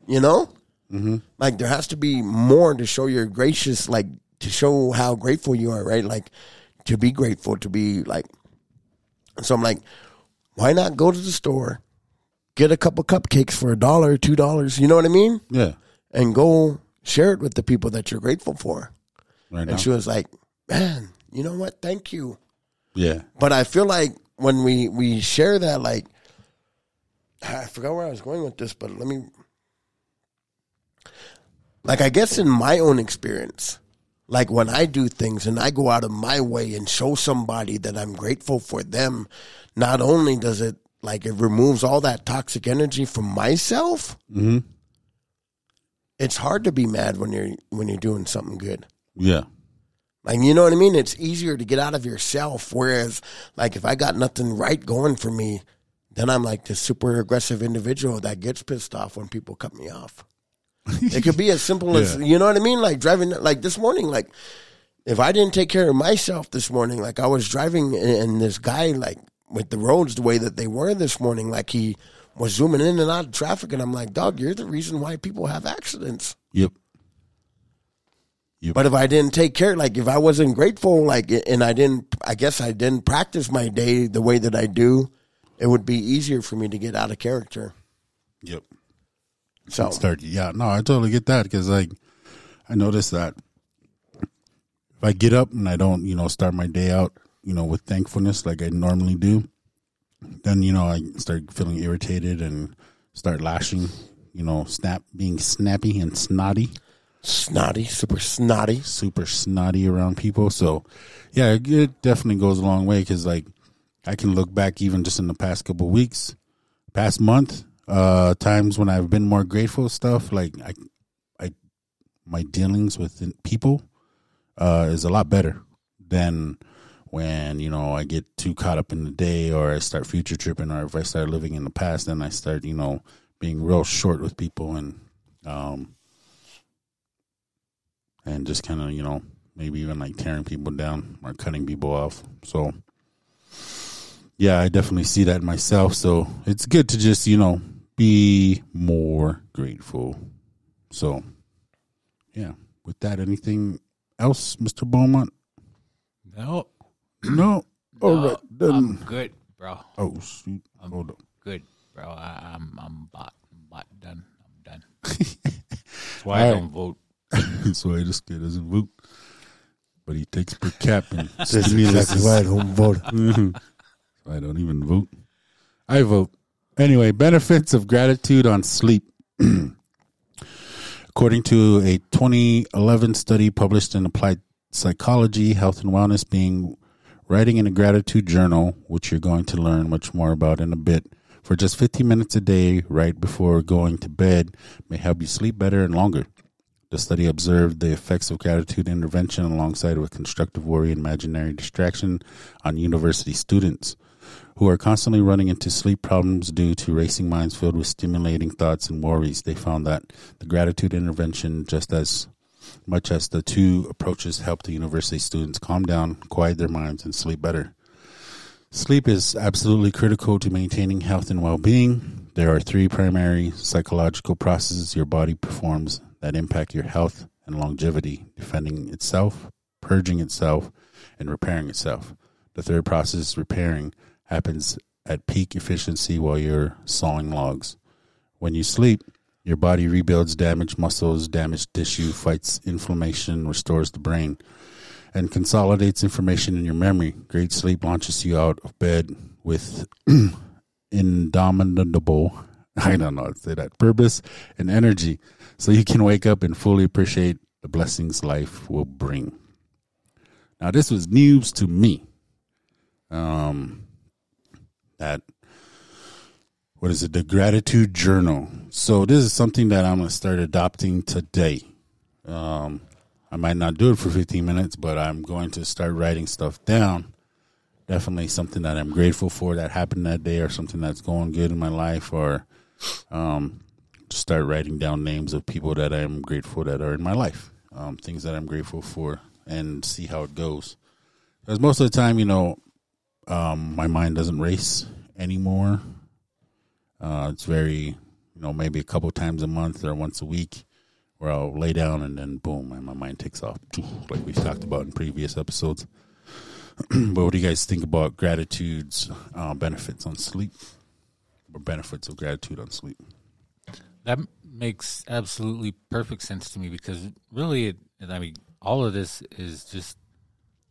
You know? Mm-hmm. Like, there has to be more to show you're gracious, like, to show how grateful you are, right? Like, to be grateful, to be like, so I'm like, why not go to the store, get a couple cupcakes for a dollar, two dollars, you know what I mean? Yeah. And go share it with the people that you're grateful for. Right now. And she was like, man, you know what? Thank you. yeah. But I feel like when we we share that, like I forgot where I was going with this, but let me. Like I guess in my own experience, like when I do things and I go out of my way and show somebody that I'm grateful for them, not only does it like it removes all that toxic energy from myself. Mm-hmm. It's hard to be mad when you're when you're doing something good. Yeah. Like you know what I mean? It's easier to get out of yourself. Whereas, like if I got nothing right going for me, then I'm like this super aggressive individual that gets pissed off when people cut me off. it could be as simple as you know what I mean? Like driving like this morning, like if I didn't take care of myself this morning, like I was driving and and this guy like with the roads the way that they were this morning, like he was zooming in and out of traffic and I'm like, dog, you're the reason why people have accidents. Yep. But if I didn't take care, like if I wasn't grateful, like, and I didn't, I guess I didn't practice my day the way that I do, it would be easier for me to get out of character. Yep. So, Start. Yeah. No, I totally get that because like I noticed that if I get up and I don't, you know, start my day out, you know, with thankfulness like I normally do, then you know I start feeling irritated and start lashing. You know, snap, being snappy and snotty. snotty, super snotty. super snotty around people. So, yeah, it, it definitely goes a long way because, like, I can look back even just in the past couple of weeks, past month, uh, times when I've been more grateful stuff. Like, I, I, my dealings with people, uh, is a lot better than when you know I get too caught up in the day or I start future tripping or if I start living in the past, then I start you know being real short with people and um and just kind of you know maybe even like tearing people down or cutting people off. So yeah, I definitely see that myself. So it's good to just you know be more grateful. So yeah, with that, anything else, Mister Beaumont? No, No. All right, then. I'm good, bro. oh, shoot. Hold on. Good, bro. I, I'm I'm bot, I'm bot done. I'm done. That's why I All don't vote. That's why this kid doesn't vote. But he takes per cap and That's exactly stimuluses. why I don't vote. I don't even vote. I vote. Anyway, benefits of gratitude on sleep. According to a 2011 study published in Applied Psychology, Health and Wellness, being writing in a gratitude journal, which you're going to learn much more about in a bit, for just 15 minutes a day right before going to bed may help you sleep better and longer. The study observed the effects of gratitude intervention alongside with constructive worry and imaginary distraction on university students who are constantly running into sleep problems due to racing minds filled with stimulating thoughts and worries. They found that the gratitude intervention, just as much as the two approaches, help the university students calm down, quiet their minds, and sleep better. Sleep is absolutely critical to maintaining health and well being. There are three primary psychological processes your body performs that impact your health and longevity defending itself, purging itself, and repairing itself. The third process, repairing, happens at peak efficiency while you're sawing logs. When you sleep, your body rebuilds damaged muscles, damaged tissue, fights inflammation, restores the brain, and consolidates information in your memory. Great sleep launches you out of bed with indomitable, I don't know how to say that, purpose and energy so you can wake up and fully appreciate the blessings life will bring. Now, this was news to me. Um, that what is it? The gratitude journal. So this is something that I'm gonna start adopting today. Um, I might not do it for 15 minutes, but I'm going to start writing stuff down. Definitely something that I'm grateful for that happened that day, or something that's going good in my life, or um, start writing down names of people that I'm grateful that are in my life, um, things that I'm grateful for, and see how it goes. Because most of the time, you know, um, my mind doesn't race anymore. Uh, it's very, you know, maybe a couple times a month or once a week where I'll lay down and then boom, and my mind takes off, like we've talked about in previous episodes. but what do you guys think about gratitude's uh, benefits on sleep or benefits of gratitude on sleep? That makes absolutely perfect sense to me because really, it, I mean, all of this is just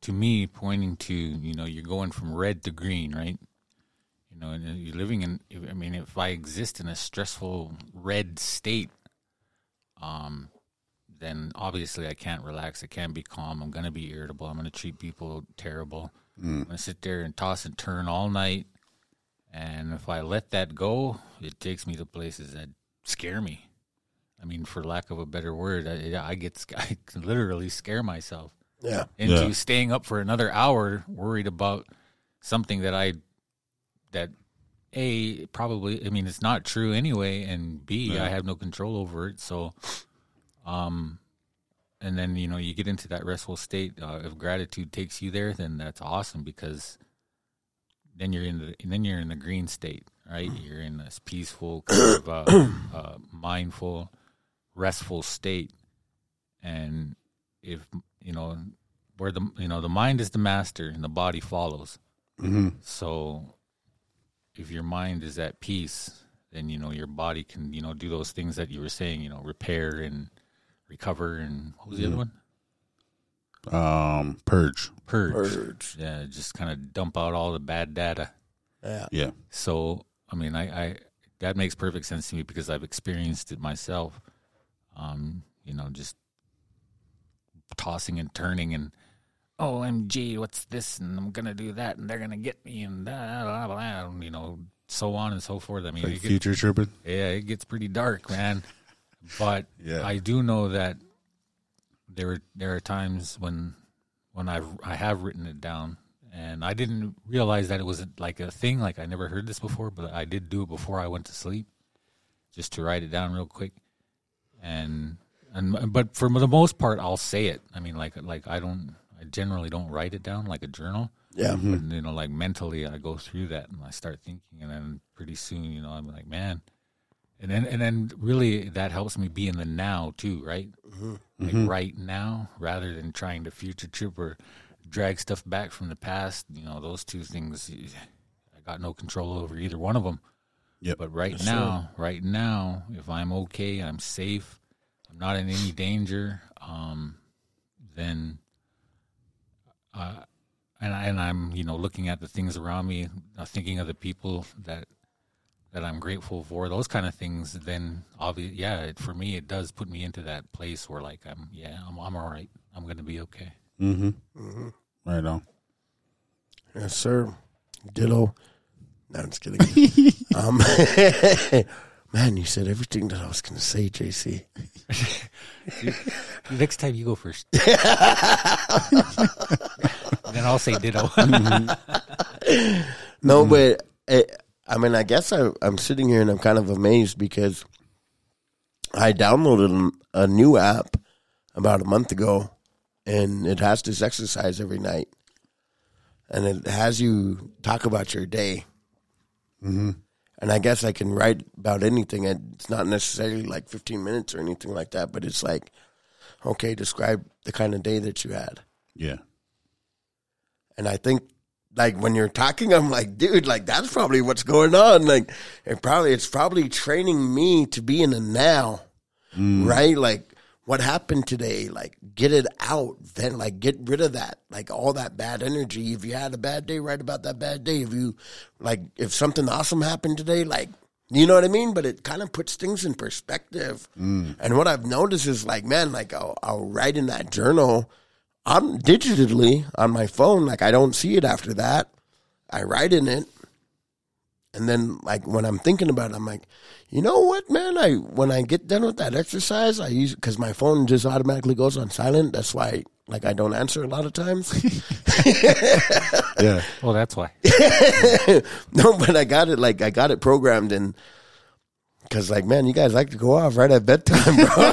to me pointing to you know you're going from red to green, right? You know, and you're living in. I mean, if I exist in a stressful red state, um, then obviously I can't relax. I can't be calm. I'm going to be irritable. I'm going to treat people terrible. I'm going to sit there and toss and turn all night. And if I let that go, it takes me to places that scare me. I mean, for lack of a better word, I, I get I literally scare myself Yeah. into Yeah. staying up for another hour, worried about something that I that a probably I mean it's not true anyway, and b I have no control over it. So, um, and then you know you get into that restful state. Uh, if gratitude takes you there, then that's awesome because then you're in the then you're in the green state, right? You're in this peaceful, kind of uh, uh, mindful, restful state, and if you know where the you know the mind is the master and the body follows. So if your mind is at peace, then you know your body can you know do those things that you were saying, you know, repair and recover and what was the other one? Um, purge. Purge. Purge. Yeah, just kind of dump out all the bad data. Yeah. Yeah. So I mean, I, I that makes perfect sense to me because I've experienced it myself. Um, you know, just tossing and turning and oh MG, what's this? And I'm gonna do that, and they're gonna get me, and blah, blah, blah, and, you know, so on and so forth. I mean, Like it gets, future tripping. yeah, it gets pretty dark, man. But Yeah. I do know that there there are times when when I've I have written it down, and I didn't realize that it was like a thing. Like I never heard this before, but I did do it before I went to sleep, just to write it down real quick. And and but for the most part, I'll say it. I mean, like like I don't. I generally don't write it down like a journal. Yeah. But, mm-hmm. you know, like mentally, I go through that and I start thinking, and then pretty soon, you know, I'm like, man, and then and then really that helps me be in the now too, right? Mm-hmm. Like mm-hmm. right now, rather than trying to future trip or drag stuff back from the past. You know, those two things, I got no control over either one of them. Yep. But right now, right now, if I'm okay, I'm safe, I'm not in any danger, um, then, uh, and I, and I'm you know looking at the things around me, uh, thinking of the people that that I'm grateful for, those kind of things. Then obviously, yeah, it, for me, it does put me into that place where like I'm, yeah, I'm, I'm all right. I'm gonna be okay. Mm-hmm. mm-hmm. Right on. Yes, sir. Ditto. No, I'm just kidding. um, man, you said everything that I was going to say, JC. Next time you go first. then I'll say ditto. No, but eh, I mean, I guess I, I'm sitting here and I'm kind of amazed because I downloaded a new app about a month ago, and it has this exercise every night, and it has you talk about your day. Mm-hmm. And I guess I can write about anything. It's not necessarily like 15 minutes or anything like that, but it's like, okay, describe the kind of day that you had. Yeah. And I think like when you're talking, I'm like, dude, like that's probably what's going on. Like it probably it's probably training me to be in the now. Mm. Right? Like what happened today? Like get it out. Then like get rid of that. Like all that bad energy. If you had a bad day, write about that bad day. If you like if something awesome happened today, like you know what I mean? But it kind of puts things in perspective. Mm. And what I've noticed is like, man, like I'll, I'll write in that journal I'm digitally on my phone. Like I don't see it after that. I write in it, and then like when I'm thinking about it, I'm like, you know what, man? I when I get done with that exercise, I use because my phone just automatically goes on silent. That's why like I don't answer a lot of times. Yeah. well, that's why. no, but I got it like I got it programmed and. Cause like man, you guys like to go off right at bedtime, bro.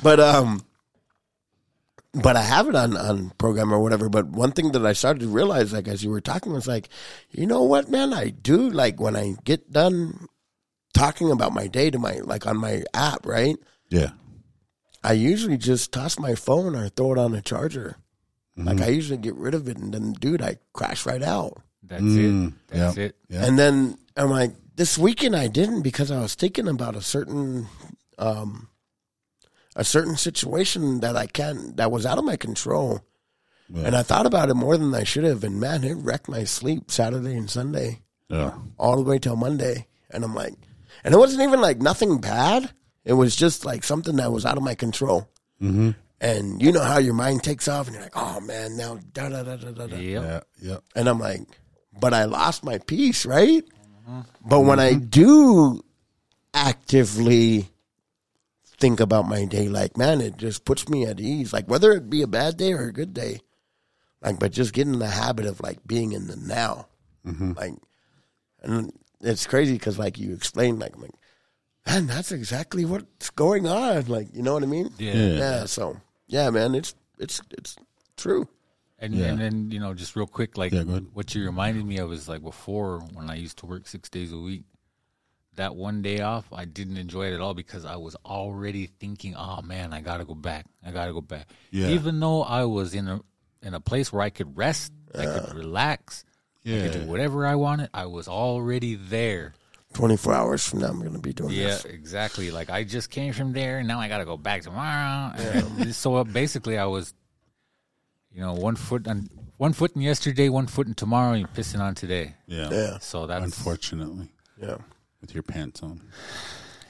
but um, but I have it on on program or whatever. But one thing that I started to realize, like as you were talking, was like, you know what, man, I do like when I get done talking about my day to my like on my app, right? Yeah. I usually just toss my phone or throw it on a charger. Like I usually get rid of it, and then dude, I crash right out. That's Mm, it. That's yeah. it. Yeah. And then I'm like, this weekend I didn't because I was thinking about a certain, um, a certain situation that I can't, that was out of my control. And I thought about it more than I should have. And man, it wrecked my sleep Saturday and Sunday Yeah. all the way till Monday. And I'm like, and it wasn't even like nothing bad. It was just like something that was out of my control. Mm-hmm. And you know how your mind takes off and you're like, oh man, now da da da da da da. Yep. Yeah. Yeah. And I'm like, but I lost my peace, right? But when I do actively think about my day, like, man, it just puts me at ease. Like, whether it be a bad day or a good day, like, but just getting the habit of like being in the now. Mm-hmm. Like, and it's crazy because, like, you explained, like, I'm like, man, that's exactly what's going on. Like, you know what I mean? Yeah. Yeah. So, yeah, man, it's, it's, it's true. And Yeah. and then you know, just real quick, like Yeah, what you reminded me of is like before when I used to work six days a week. That one day off, I didn't enjoy it at all because I was already thinking, "Oh man, I gotta go back. I gotta go back." Yeah. Even though I was in a in a place where I could rest, I could relax, I could do whatever I wanted. I was already there. 24 hours from now, I'm to be doing this. Yeah, this. exactly. Like I just came from there, and now I got to go back tomorrow. And so uh, basically, I was, you know, one foot on one foot in yesterday, one foot in tomorrow, and pissing on today. Yeah. Yeah. So that's Unfortunately, Yeah. With your pants on.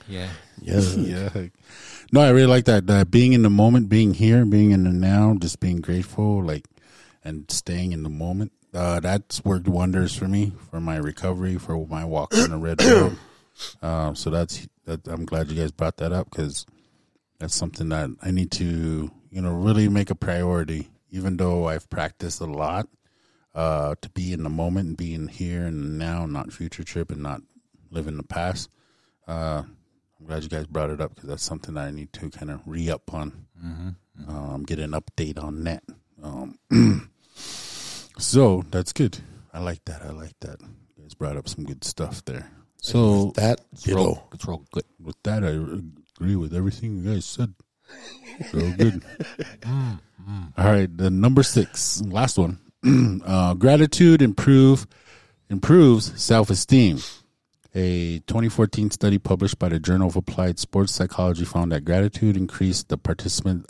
yeah, Yeah. yeah. No, I really like that. That being in the moment, being here, being in the now, just being grateful, like, and staying in the moment. Uh, that's worked wonders for me, for my recovery, for my walk on the red road. Uh, so that's that. I'm glad you guys brought that up because that's something that I need to, you know, really make a priority. Even though I've practiced a lot, uh, to be in the moment and being here and now, not future trip and not live in the past. Uh, I'm glad you guys brought it up because that's something that I need to kind of re up on. Um, get an update on that. Um, so that's good. I like that. I like that. You guys brought up some good stuff there. So That it's real, it's real good. with that, I agree with everything you guys said. So good. All right, the number six, last one. uh, gratitude improve improves self esteem. A 2014 study published by the Journal of Applied Sports Psychology found that gratitude increased the participant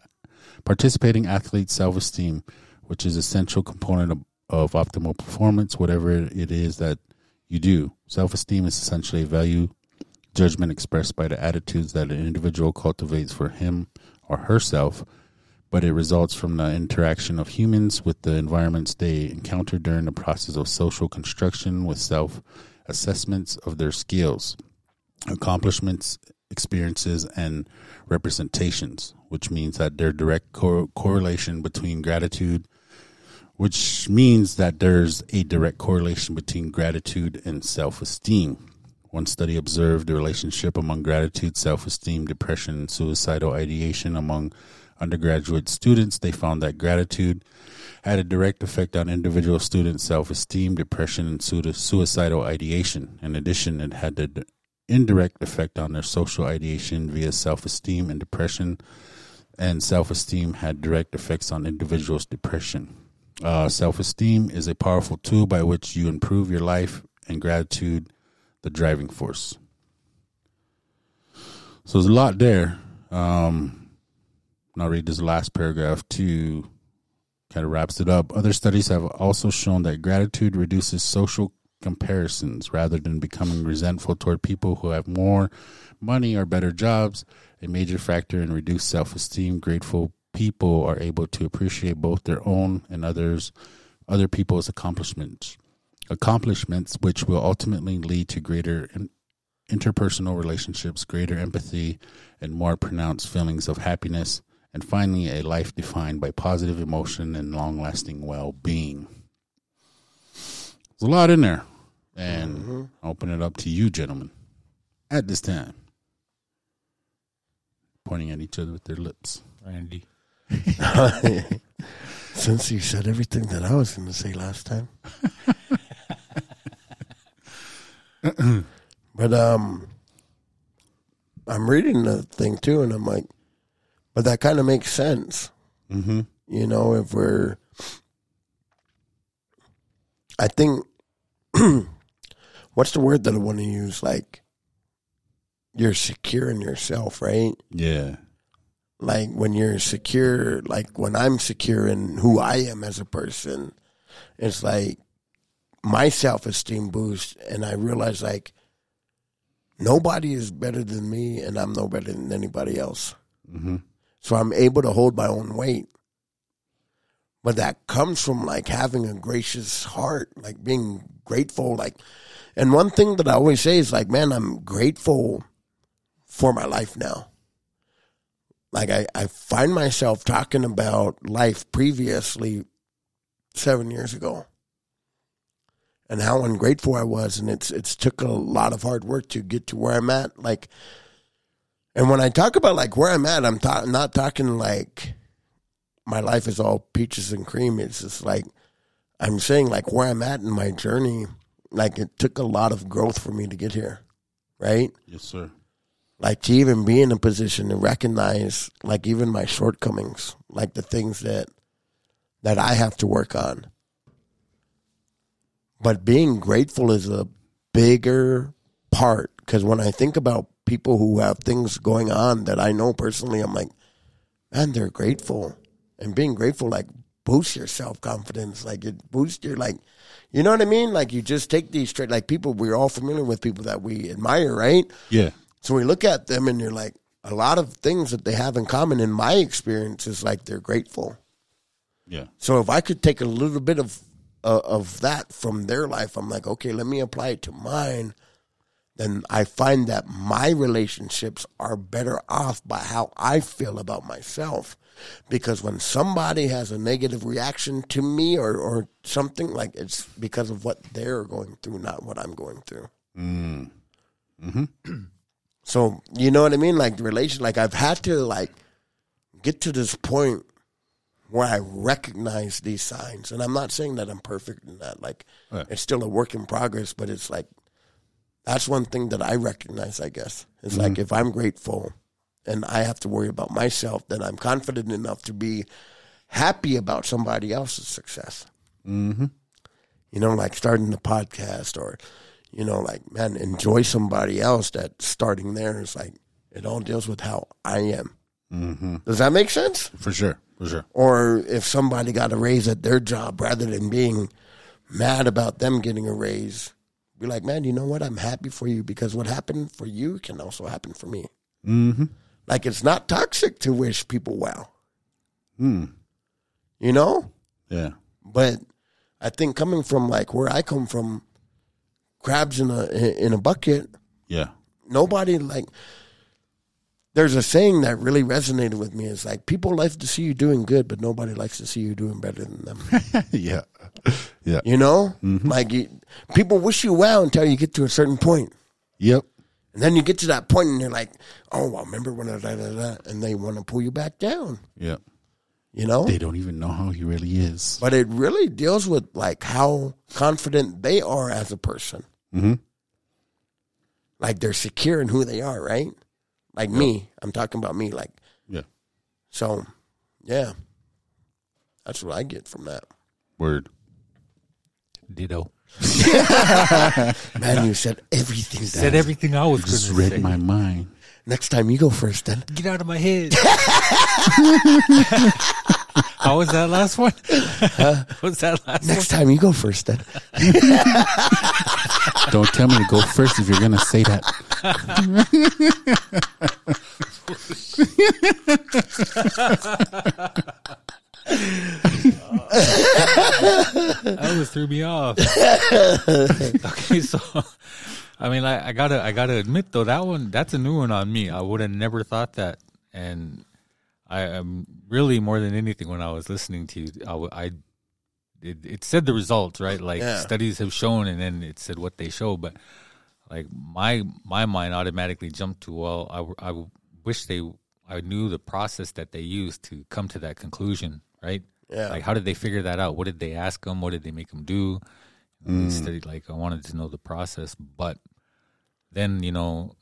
participating athlete's self esteem, which is essential component of, of optimal performance, whatever it is that you do. Self esteem is essentially a value judgment expressed by the attitudes that an individual cultivates for him or herself but it results from the interaction of humans with the environments they encounter during the process of social construction with self assessments of their skills, accomplishments, experiences, and representations, which means that their direct cor- correlation between gratitude, which means that there's a direct correlation between gratitude and self esteem. One study observed the relationship among gratitude, self esteem, depression, and suicidal ideation among undergraduate students. They found that gratitude had a direct effect on individual students' self esteem, depression, and suicidal ideation. In addition, it had the indirect effect on their social ideation via self esteem and depression, and self esteem had direct effects on individuals' depression. Uh, self esteem is a powerful tool by which you improve your life, and gratitude, the driving force. So there's a lot there. Um, and I'll read this last paragraph to of wraps it up. Other studies have also shown that gratitude reduces social comparisons rather than becoming resentful toward people who have more money or better jobs. A major factor in reduced self esteem, grateful people are able to appreciate both their own and others other people's accomplishments. Accomplishments which will ultimately lead to greater in- interpersonal relationships, greater empathy, and more pronounced feelings of happiness, and finally, a life defined by positive emotion and long lasting well being. There's a lot in there. And I'll open it up to you, gentlemen, at this time. Pointing at each other with their lips. Randy. Since you said everything that I was going to say last time. but um I'm reading the thing too and I'm like but that kind of makes sense. Mm-hmm. You know, if we're I think what's the word that I want to use like you're secure in yourself, right? Yeah. like when you're secure like when i'm secure in who i am as a person it's like my self-esteem boosts and i realize like nobody is better than me and i'm no better than anybody else Mm-hmm. So i'm able to hold my own weight. But that comes from like having a gracious heart like being grateful like and one thing that i always say is like man i'm grateful for my life now. Like I, I find myself talking about life previously seven years ago and how ungrateful I was. And it's it's took a lot of hard work to get to where I'm at. Like and when I talk about like where I'm at I'm ta- not talking like my life is all peaches and cream. It's just like I'm saying like where I'm at in my journey like it took a lot of growth for me to get here right? Yes, sir. like to even be in a position to recognize like even my shortcomings like the things that that i have to work on. But being grateful is a bigger part because when i think about people who have things going on that i know personally i'm like man they're grateful and being grateful like boosts your self-confidence like it boosts your like you know what i mean like you just take these straight like people we're all familiar with people that we admire right Yeah. so we look at them and you're like, a lot of things that they have in common in my experience is like they're grateful. Yeah. So if I could take a little bit of uh, of that from their life, I'm like, okay, let me apply it to mine. Then I find that my relationships are better off by how I feel about myself. Because when somebody has a negative reaction to me or, or something, like it's because of what they're going through, not what I'm going through. Mm. Mm-hmm. So you know what I mean? Like the relation, like I've had to like get to this point where I recognize these signs, and I'm not saying that I'm perfect in that. Like Right. it's still a work in progress, but it's like that's one thing that I recognize. I guess it's like if I'm grateful and I have to worry about myself, then I'm confident enough to be happy about somebody else's success. Mm-hmm. You know, like starting the podcast or, you know, like, man, enjoy somebody else that's starting there. It's like, it all deals with how I am. Mm-hmm. Does that make sense? For sure. For sure. Or if somebody got a raise at their job rather than being mad about them getting a raise, be like, man, you know what? I'm happy for you because what happened for you can also happen for me. Mm-hmm. Like, it's not toxic to wish people well. You know? Yeah. But I think coming from like where I come from, crabs in a in a bucket, Yeah. nobody like there's a saying that really resonated with me is like people like to see you doing good but nobody likes to see you doing better than them yeah. Yeah. you know like you, people wish you well until you get to a certain point Yep. and then you get to that point and you're like oh well remember when I da, da, da, and they want to pull you back down Yep. you know They don't even know how he really is. but it really deals with like how confident they are as a person Mm-hmm. like they're secure in who they are right like me i'm talking about me like Yeah. So, yeah, that's what I get from that. Word. Ditto. Man, you said everything. Said Dad. everything I was Just read say. my mind. Next time you go first, then. Get out of my head. How was that last one? What was that last one? Next time you go first, then. Don't tell me to go first if you're gonna say that. That was threw me off. okay, so I mean, I, I gotta, I gotta admit though that one, that's a new one on me. I would have never thought that, and I am really more than anything when I was listening to you, I, I- it, it said the results right, like Yeah. studies have shown, and then it said what they show, but like my my mind automatically jumped to well, I, I wish they, I knew the process that they used to come to that conclusion, right? Yeah. Like, how did they figure that out? What did they ask them? What did they make them do? They mm. studied, like, I wanted to know the process, but then, you know,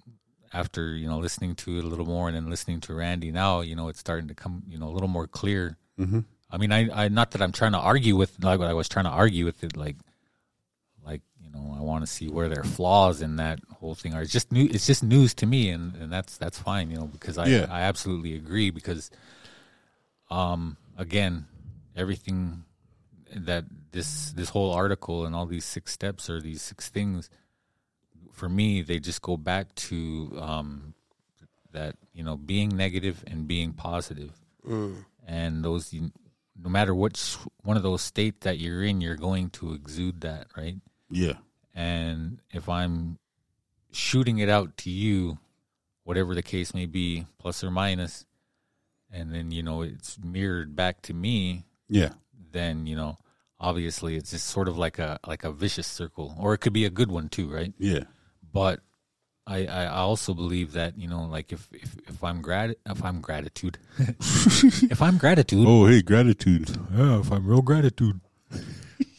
after, you know, listening to it a little more and then listening to Randy now, you know, it's starting to come, you know, a little more clear. Mm-hmm. I mean, I, I, not that I'm trying to argue with, like, what I was trying to argue with it, like, like, you know, I want to see where there are flaws in that whole thing, or it's just new, it's just news to me, and, and that's, that's fine, you know, because I, Yeah. I absolutely agree because, um, again, everything that this this whole article and all these six steps or these six things for me they just go back to um that you know being negative and being positive. positive and those you- no matter which one of those states that you're in you're going to exude that right Yeah. and if i'm shooting it out to you whatever the case may be plus or minus and then you know it's mirrored back to me Yeah. then you know obviously it's just sort of like a like a vicious circle or it could be a good one too right Yeah. But I, I also believe that you know like if if, if I'm grat if I'm gratitude if I'm gratitude Oh, hey, gratitude. yeah, if I'm real gratitude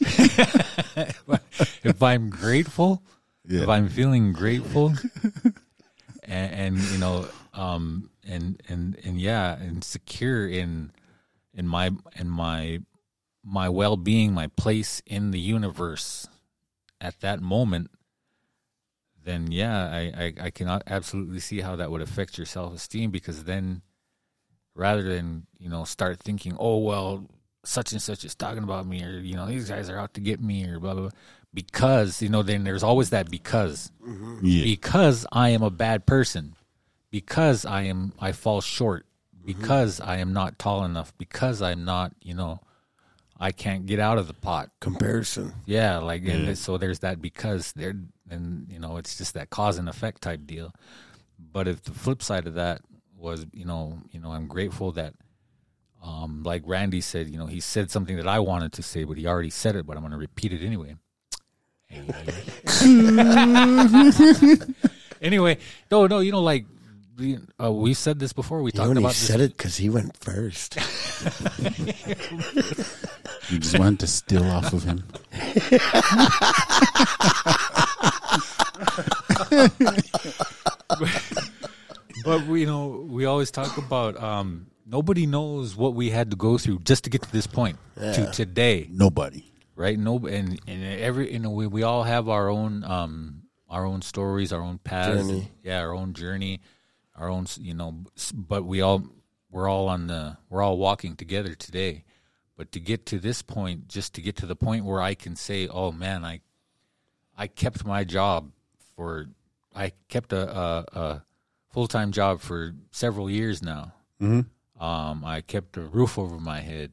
if I'm grateful Yeah. if I'm feeling grateful and, and you know um and and and yeah and secure in in my in my my well-being my place in the universe at that moment then yeah I, I i cannot absolutely see how that would affect your self-esteem because then rather than you know start thinking oh well such and such is talking about me or you know these guys are out to get me or blah blah, blah. because you know then there's always that because mm-hmm. Yeah. because I am a bad person, because I am I fall short, mm-hmm. because I am not tall enough, because I'm not, you know, I can't get out of the pot. Comparison. Yeah, like and so there's that because there and you know it's just that cause and effect type deal. But if the flip side of that was, you know, you know, I'm grateful that um like Randy said, you know, he said something that I wanted to say, but he already said it, but I'm going to repeat it anyway. anyway, no, no, you know, like we, uh, we said this before. We He talked only about this. said it because he went first. You just wanted to steal off of him. But we, you know, we always talk about um, nobody knows what we had to go through just to get to this point, to today, Nobody. right? No, and and every you know we, we all have our own um our own stories, our own paths, Journey. yeah, our own journey, our own you know. But we all we're all on the we're all walking together today. But to get to this point, just to get to the point where I can say, "Oh man, I I kept my job for I kept a, a, a full time job for several years now. Um, I kept a roof over my head.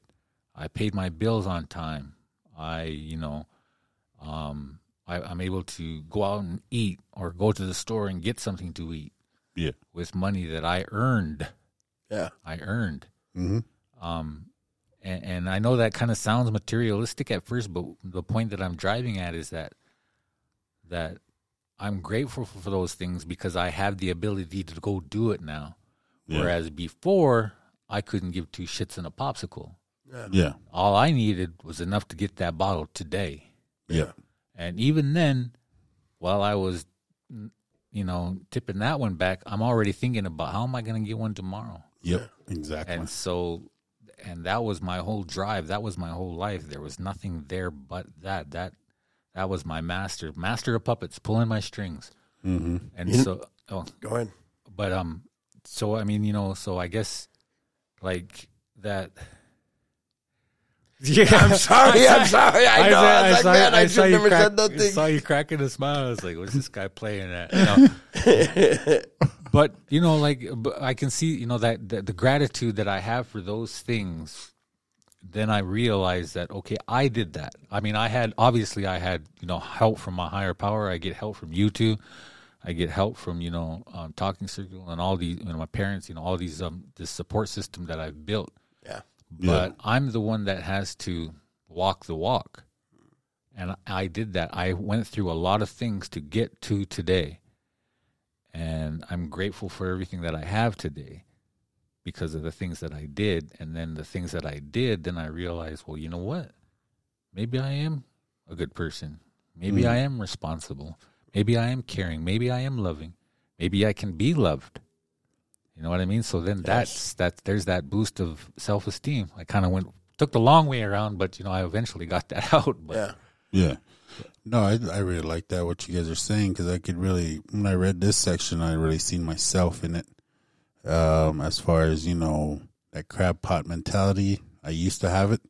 I paid my bills on time. I, you know, um, I, I'm able to go out and eat or go to the store and get something to eat Yeah. with money that I earned. Yeah. I earned. Mm-hmm. Um, and, and I know that kind of sounds materialistic at first, but the point that I'm driving at is that that I'm grateful for, for those things because I have the ability to go do it now. Yeah. Whereas before, I couldn't give two shits in a popsicle. Yeah. All I needed was enough to get that bottle today. Yeah. And even then, while I was, you know, tipping that one back, I'm already thinking about how am I going to get one tomorrow? Yep. Exactly. And so, and that was my whole drive. That was my whole life. There was nothing there but that. That that was my master, master of puppets, pulling my strings. mm-hmm. And so, oh, Go ahead. but um, so I mean, you know, so I guess like that. Yeah, I'm sorry. I'm sorry. I know. I, was like, man, I, saw should never crack- said nothing. saw you cracking a smile. I was like, "What's this guy playing at?" You know? but you know, like but I can see, you know, that, that the gratitude that I have for those things. Then I realized that okay, I did that. I mean, I had obviously I had you know help from my higher power. I get help from you two. I get help from you know um, talking circle and all these you know my parents. You know all these um this support system that I've built yeah. but I'm the one that has to walk the walk. And I did that. I went through a lot of things to get to today. And I'm grateful for everything that I have today because of the things that I did. And then the things that I did, then I realized, well, you know what? Maybe I am a good person. Maybe mm. I am responsible. Maybe I am caring. Maybe I am loving. Maybe I can be loved. You know what I mean? So then that's that. There's that boost of self esteem. I kind of went took the long way around, but you know I eventually got that out. But Yeah. Yeah. No, I, I really like that, what you guys are saying, because I could really, when I read this section, I really seen myself in it. Um, as far as, you know, that crab pot mentality, I used to have it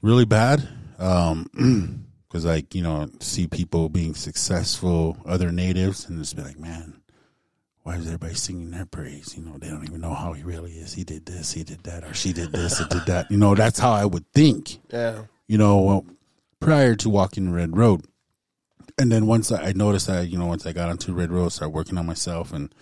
really bad. Um, because, like, you know, see people being successful, other natives, and just be like, man, why is everybody singing their praise? You know, they don't even know how he really is. He did this, he did that, or she did this, or did that. You know, that's how I would think Yeah. you know, well, prior to walking red road. And then once I, I noticed that, you know, once I got onto red road, started working on myself and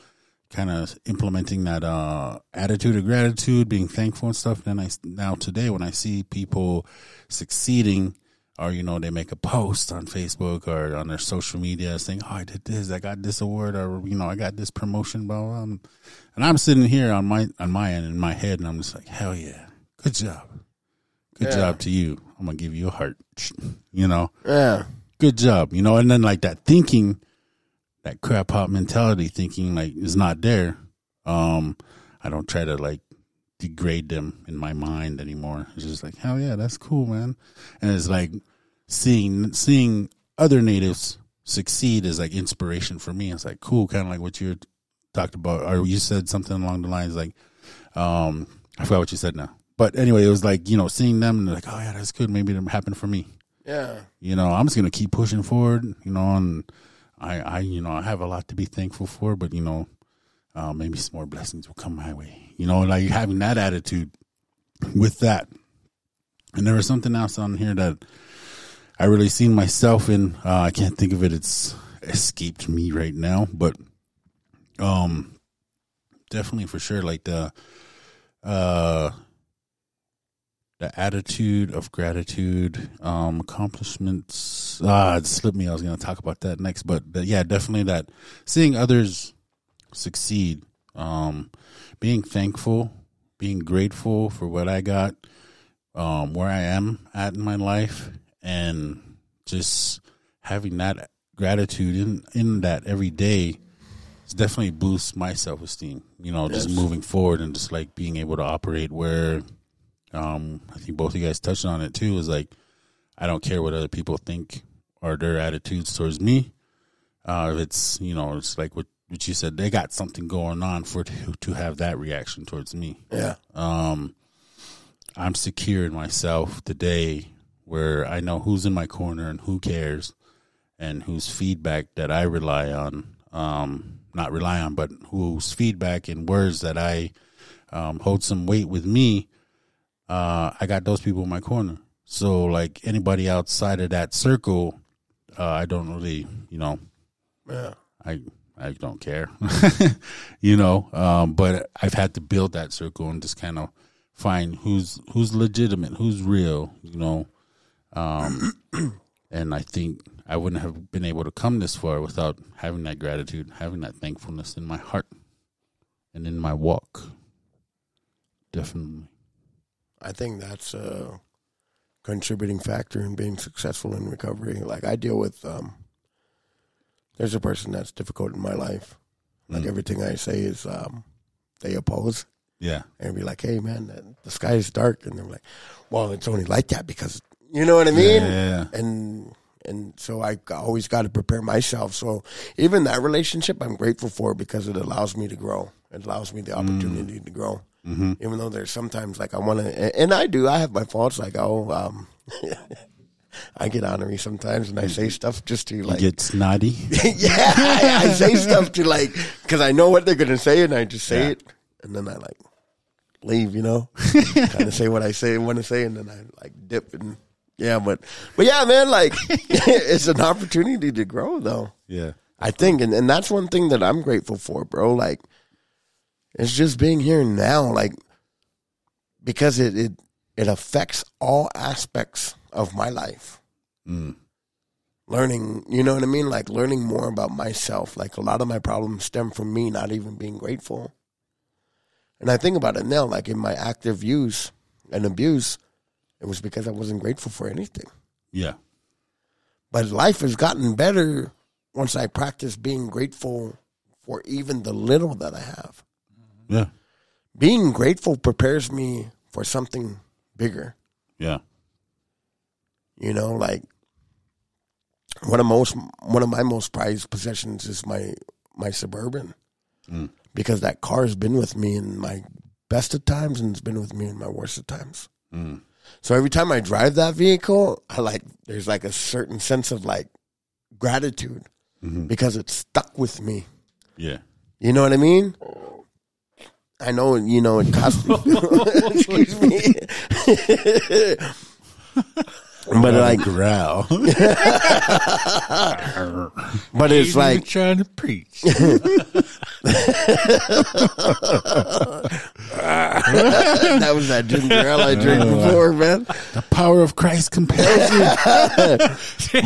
kind of implementing that uh, attitude of gratitude, being thankful and stuff. Then I now today when I see people succeeding, or you know, they make a post on Facebook or on their social media saying, "Oh, I did this, I got this award, or you know, I got this promotion." Blah blah. blah. And I'm sitting here on my on my end in my head, and I'm just like, "Hell yeah, good job." Good Yeah. job to you. I'm gonna give you a heart. You know, Yeah. good job. You know, and then like that thinking, that crab pot mentality, thinking like is not there. Um, I don't try to like degrade them in my mind anymore. It's just like, hell yeah, that's cool, man. And it's like seeing seeing other natives succeed is like inspiration for me. It's like cool, kind of like what you talked about, or you said something along the lines like, um, I forgot what you said now. But anyway, it was like you know seeing them and they're like, oh yeah, that's good. Maybe it happened for me Yeah. you know, I'm just gonna keep pushing forward, you know, and I, I, you know, I have a lot to be thankful for, but you know, uh, maybe some more blessings will come my way, you know, like having that attitude with that. And there was something else on here that I really seen myself in. Uh, I can't think of it; it's escaped me right now, but um, definitely for sure, like the uh the attitude of gratitude, um, accomplishments. Ah, it slipped me. I was going to talk about that next, but, but yeah, definitely that seeing others succeed, um, being thankful, being grateful for what I got, um, where I am at in my life, and just having that gratitude in in that every day. It's definitely boosts my self esteem. You know, just moving forward and just like being able to operate where um, I think both of you guys touched on it too. Is like I don't care what other people think or their attitudes towards me. Uh, if it's you know, it's like what what you said. They got something going on for to, to have that reaction towards me. Yeah. Um, I'm secure in myself today, where I know who's in my corner and who cares, and whose feedback that I rely on. Um, not rely on, but whose feedback and words that I um, hold some weight with me, uh, I got those people in my corner. So like anybody outside of that circle, uh, I don't really, you know, Yeah. I I don't care, you know. Um, but I've had to build that circle and just kind of find who's who's legitimate, who's real, you know. Um, and I think I wouldn't have been able to come this far without having that gratitude, having that thankfulness in my heart and in my walk. Definitely. I think that's a contributing factor in being successful in recovery. Like I deal with, um, there's a person that's difficult in my life. Like Mm. everything I say is, um, they oppose Yeah. and be like, "Hey, man, the- the sky is dark," and they're like, "Well, it's only like that because you know what I mean." Yeah. And and so I always got to prepare myself. So even that relationship, I'm grateful for because it allows me to grow. It allows me the opportunity to grow. Mm-hmm. Even though there's sometimes like I want to, and I do. I have my faults. Like oh, um, I get honorary sometimes, and I say stuff just to like Get snotty. yeah, I, I say stuff to like because I know what they're gonna say, and I just say Yeah. it, and then I like leave, you know, kind of say what I say and want to say, and then I like dip and yeah, but but yeah, man, like it's an opportunity to grow, though. Yeah. I think, and and that's one thing that I'm grateful for, bro. Like it's just being here now, like because it it it affects all aspects of my life Mm. learning, you know what I mean? Like learning more about myself. Like a lot of my problems stem from me not even being grateful. And I think about it now, like in my active use and abuse, it was because I wasn't grateful for anything. Yeah. But life has gotten better once I practice being grateful for even the little that I have. Yeah. Being grateful prepares me for something bigger. Yeah. You know, like one of most one of my most prized possessions is my my suburban Mm. because that car has been with me in my best of times and it's been with me in my worst of times. Mm. So every time I drive that vehicle, I like there's like a certain sense of like gratitude Mhm. because it's stuck with me. Yeah. You know what I mean? I know, you know, it costs me. Excuse me. but like, growl. but it's like, trying to preach. that was that ginger ale I drank oh, before, man. the power of Christ compels you.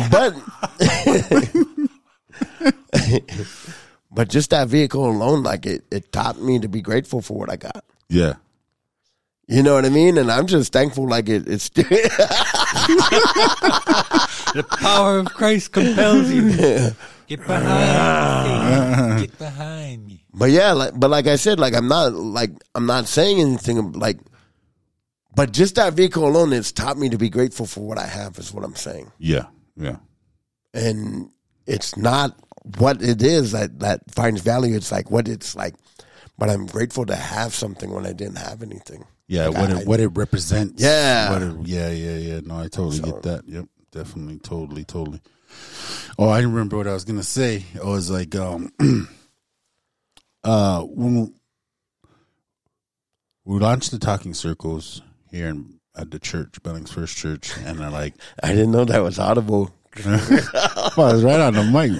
But, but just that vehicle alone, like it, it taught me to be grateful for what I got. yeah. You know what I mean? And I'm just thankful, like it, it's. the power of Christ compels you. Get behind me. Get behind me. But yeah, like, but like I said, like I'm not like I'm not saying anything like, but just that vehicle alone, it's taught me to be grateful for what I have. Is what I'm saying, Yeah. Yeah. and it's not what it is that that finds value. It's like what it's like. But I'm grateful to have something when I didn't have anything. Yeah, Like, what I- it what it represents. Yeah. It, yeah, yeah, yeah. No, I totally So- get that. Yep, definitely, totally, totally. Oh, I remember what I was gonna say. I was like, um, uh, when we launched the talking circles here in, at the church, Billings First Church, and I like, I didn't know that was audible. Well, I was right on the mic.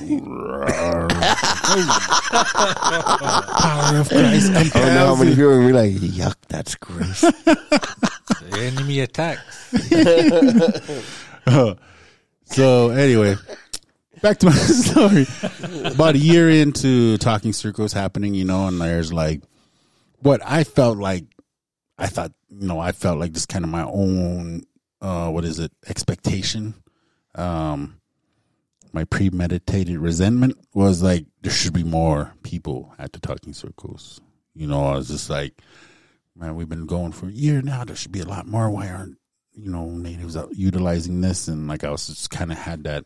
Power of Christ I don't know how many people are be like, "Yuck, that's gross." The enemy attacks. so anyway, back to my story. About a year into talking circles happening, you know, and there's like what I felt like. I thought, you know, I felt like this kind of my own, uh, what is it, expectation. Um, my premeditated resentment was like there should be more people at the talking circles. You know, I was just like, man, we've been going for a year now. There should be a lot more. Why aren't you know natives out utilizing this? And like I was just kind of had that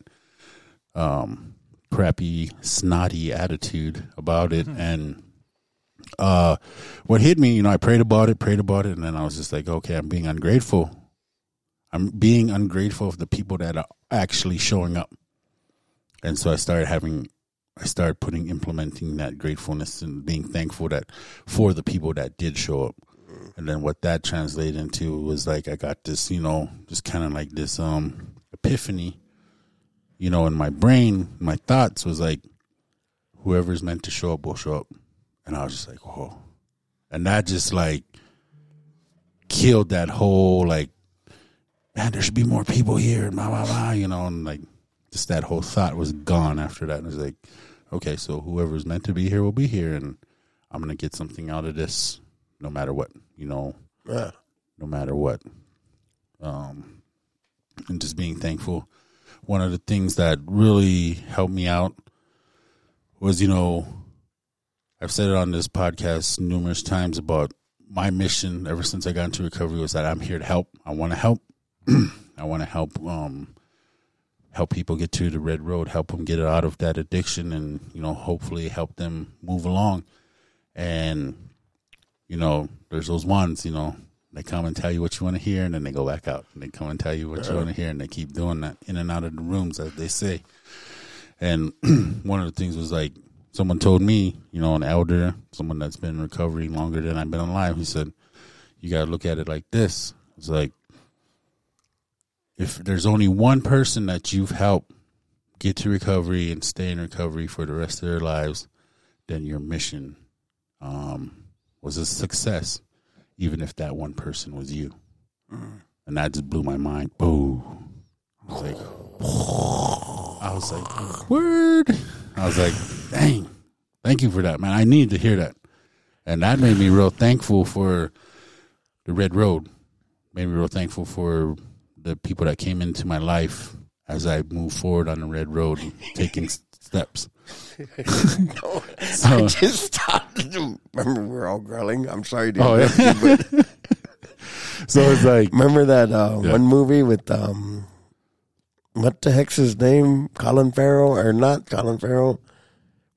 um crappy snotty attitude about it and uh what hit me you know i prayed about it prayed about it and then i was just like okay i'm being ungrateful i'm being ungrateful of the people that are actually showing up. And so i started having i started putting implementing that gratefulness and being thankful that for the people that did show up. And then what that translated into was like I got this, you know, just kind of like this um epiphany, you know, in my brain, my thoughts was like, whoever's meant to show up will show up, and I was just like, whoa, and that just like killed that whole like, man, there should be more people here, blah blah blah, you know, and like just that whole thought was gone after that. And it was like, okay, so whoever's meant to be here will be here, and I'm gonna get something out of this, no matter what, you know, Yeah. no matter what. Um, and just being thankful. One of the things that really helped me out was, you know, I've said it on this podcast numerous times about my mission ever since I got into recovery was that I'm here to help. I want to help. I want to help. Um, help people get to the red road, help them get out of that addiction, and you know, hopefully help them move along. And you know, there's those ones, you know, they come and tell you what you want to hear, and then they go back out, and they come and tell you what you want to hear, and they keep doing that in and out of the rooms, as they say. And one of the things was like someone told me, you know, an elder, someone that's been recovering longer than I've been alive, he said, "You got to look at it like this." It's like if there's only one person that you've helped get to recovery and stay in recovery for the rest of their lives, then your mission um, was a success, even if that one person was you. And that just blew my mind. Boo. I was like, I was like, word. I was like, dang, thank you for that, man. I need to hear that. And that made me real thankful for the Red Road. Made me real thankful for the people that came into my life as I move forward on the Red Road, taking steps. I just stopped. Remember, we're all growling. I'm sorry to Oh, interrupt yeah. you, but So it's like, remember that uh, Yeah. one movie with um, what the heck's his name? Colin Farrell or not Colin Farrell?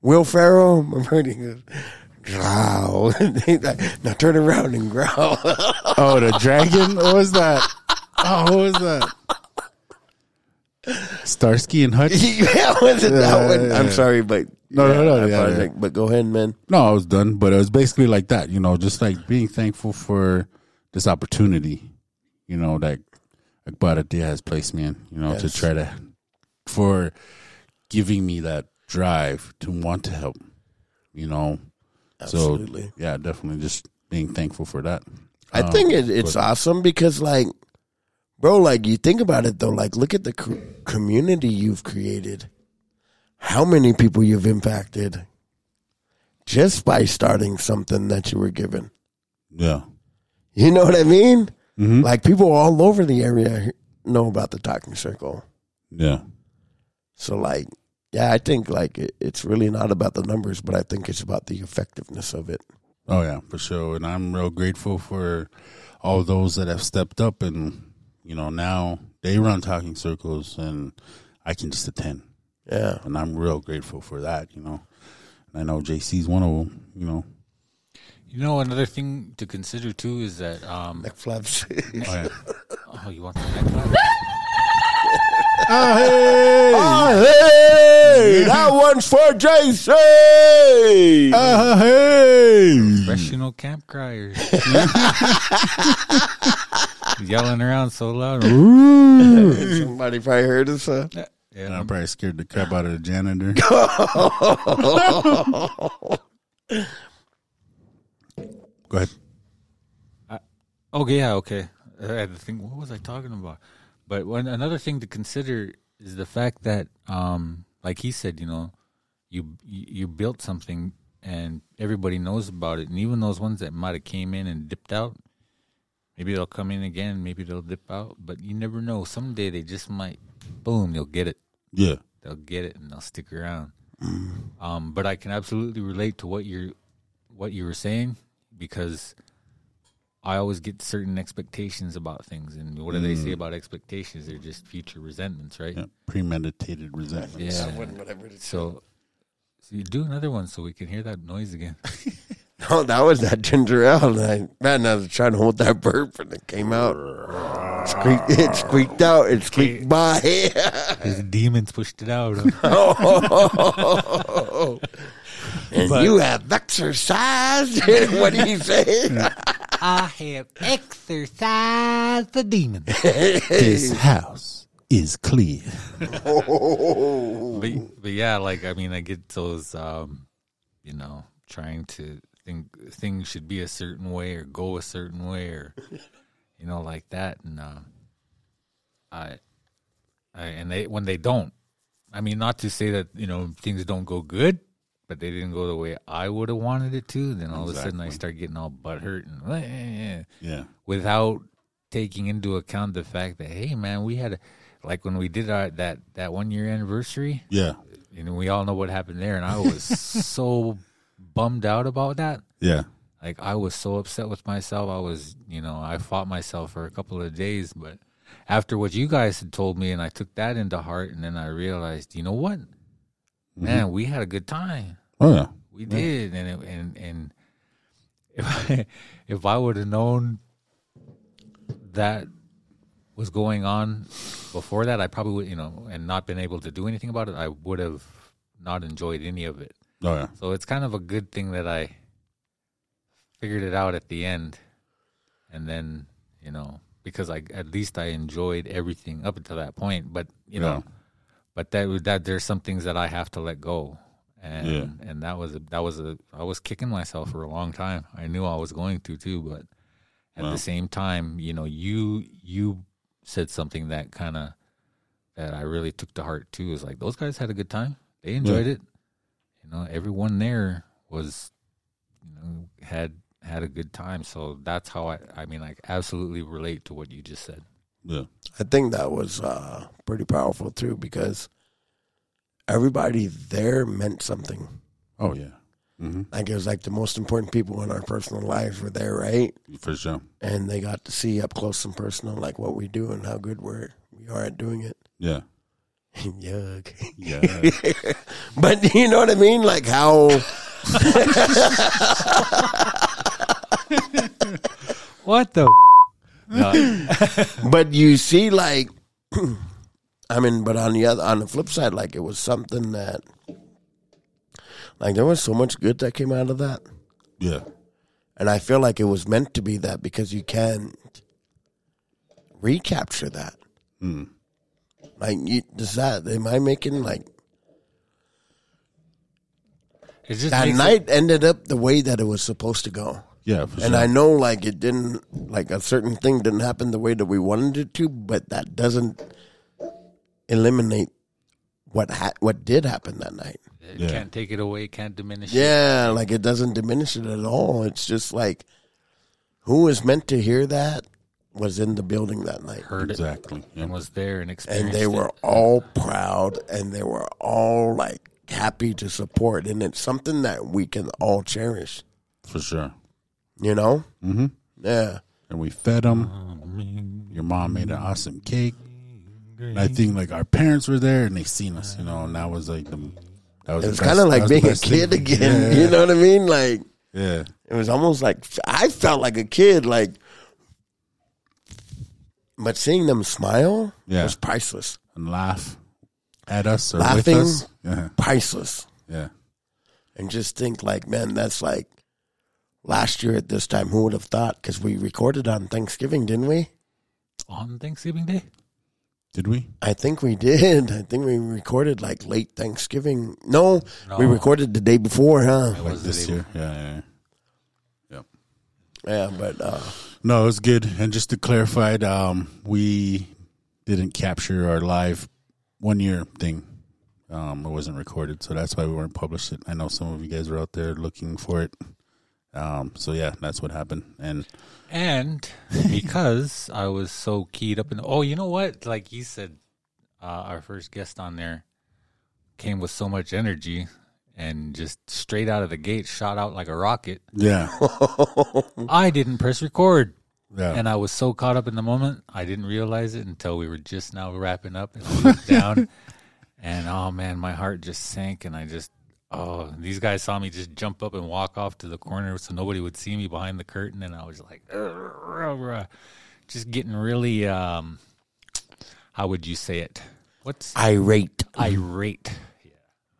Will Ferrell. Remember he goes, growl. Now turn around and growl. oh, the dragon? What was that? Oh, what was that? Starsky and Hutch? yeah, was it that one? I'm sorry, but No, no, no, I yeah, apologize. yeah. But go ahead, man. No, I was done, but it was basically like that, you know, just like being thankful for this opportunity, you know, that Akbaradia has placed me in, you know, to Yes. try to, for giving me that drive to want to help, you know. Absolutely. So, yeah, definitely just being thankful for that. I Um, think it, it's awesome because, like, bro, like you think about it though. Like, look at the co- community you've created. How many people you've impacted just by starting something that you were given. Yeah. You know what I mean? hmm Like people all over the area know about the talking circle. Yeah. So, like, yeah, I think like it, it's really not about the numbers, but I think it's about the effectiveness of it. Oh yeah, for sure. And I'm real grateful for all those that have stepped up and you know, now they run talking circles and I can just attend. Yeah. And I'm real grateful for that, you know. And I know JC's one of them, you know. You know, another thing to consider too is that um, Neck flaps. Oh, oh, yeah. oh, you want the neck flap? oh, hey! Oh, hey, that one's for JC. Oh, ah, hey! Professional camp criers. Yelling around so loud. Somebody probably heard us. Uh, And I probably scared the crap out of the janitor. Go ahead. Okay, yeah, okay. I had to think, what was I talking about? But one another thing to consider is the fact that, um, like he said, you know, you you you built something and everybody knows about it, and even those ones that might have came in and dipped out, maybe they'll come in again, maybe they'll dip out, but you never know. Someday they just might, boom, they'll get it. Yeah. They'll get it and they'll stick around. Um, but I can absolutely relate to what you're what you were saying because I always get certain expectations about things, and what do they say about expectations? They're just future resentments, right? yeah. Premeditated resentment. Yeah. whatever. So, so you do another one so we can hear that noise again. Oh, that was that ginger ale. And I, man, I was trying to hold that burp and it came out. It squeaked, it squeaked out. It squeaked by. His demons pushed it out. and But- you have exercised. what do you say? I have exercised the demon. This house is clear. but, but yeah, like I mean, I get those, um, you know, trying to think things should be a certain way or go a certain way or, you know, like that, and uh, I, I, and they when they don't, I mean, not to say that you know things don't go good, but they didn't go the way I would have wanted it to. Then all of a sudden, I start getting all butthurt and Yeah. without taking into account the fact that hey, man, we had. A, like when we did our that that one year anniversary, Yeah. and we all know what happened there. And I was so bummed out about that. Yeah. Like I was so upset with myself. I was, you know, I fought myself for a couple of days. But after what you guys had told me, and I took that into heart, and then I realized, you know what, mm-hmm. man, we had a good time. Oh yeah. We did, and it, and and if I, if I would have known that was going on before that, I probably would, you know, and not been able to do anything about it, I would have not enjoyed any of it. Oh yeah. So it's kind of a good thing that I figured it out at the end, and then you know because I at least I enjoyed everything up until that point. But you know, Yeah. but that that there's some things that I have to let go, and Yeah. and that was a, that was a I was kicking myself for a long time. I knew I was going to too, but at Wow. the same time, you know, you you said something that kind of that I really took to heart too. Is like those guys had a good time. They enjoyed it. You know, everyone there was, you know, had had a good time. So that's how I. I mean, I absolutely relate to what you just said. Yeah. I think that was uh, pretty powerful too because everybody there meant something. Oh yeah. Mm-hmm. Like it was like the most important people in our personal lives were there, right? For sure. And they got to see up close and personal like what we do and how good we're we are at doing it. Yeah. Yuck. Yeah. but you know what I mean? Like how What the? no, but you see like I mean, but on the other on the flip side, like it was something that like there was so much good that came out of that. yeah. And I feel like it was meant to be that because you can't recapture that. Hmm. Like, you, does that, am I making like, it just that makes it- night ended up the way that it was supposed to go. Yeah. For And sure. I know like it didn't, like a certain thing didn't happen the way that we wanted it to, but that doesn't eliminate what ha- what did happen that night. you Yeah. can't take it away. Can't diminish. it. Yeah, like it doesn't diminish it at all. It's just like who was meant to hear that was in the building that night. heard it exactly. Yeah. and was there and experienced. and they were it. all proud and they were all like happy to support and it's something that we can all cherish For sure. you know Mm-hmm. yeah And we fed them. Your mom made an awesome cake. And I think like our parents were there and they seen us, you know, and that was like the. That was it was kind of like being a best thing. kid again Yeah. you know what i mean like Yeah. it was almost like i felt like a kid like but seeing them smile Yeah. was priceless And laugh at us or Laughing. with us. Yeah. priceless Yeah. and just think like man that's like last year at this time who would have thought because we recorded on thanksgiving didn't we on Thanksgiving Day. Did we? I think we did. I think we recorded like late Thanksgiving. No, we recorded the day before, huh? It Like was the this day year? Yeah, yeah, yeah. Yep. Yeah, but uh, No, it was good. And just to clarify, um, we didn't capture our live one year thing. Um, it wasn't recorded, so that's why we weren't published it. I know some of you guys are out there looking for it. Um, so yeah, that's what happened. And And because I was so keyed up in, oh, you know what? Like you said, uh, our first guest on there came with so much energy and just straight out of the gate shot out like a rocket. yeah, I didn't press record. yeah, And I was so caught up in the moment, I didn't realize it until we were just now wrapping up and I looked down. And oh man, my heart just sank. And I just, oh, these guys saw me just jump up and walk off to the corner so nobody would see me behind the curtain. And I was like, just getting really, um, how would you say it? What's irate, irate?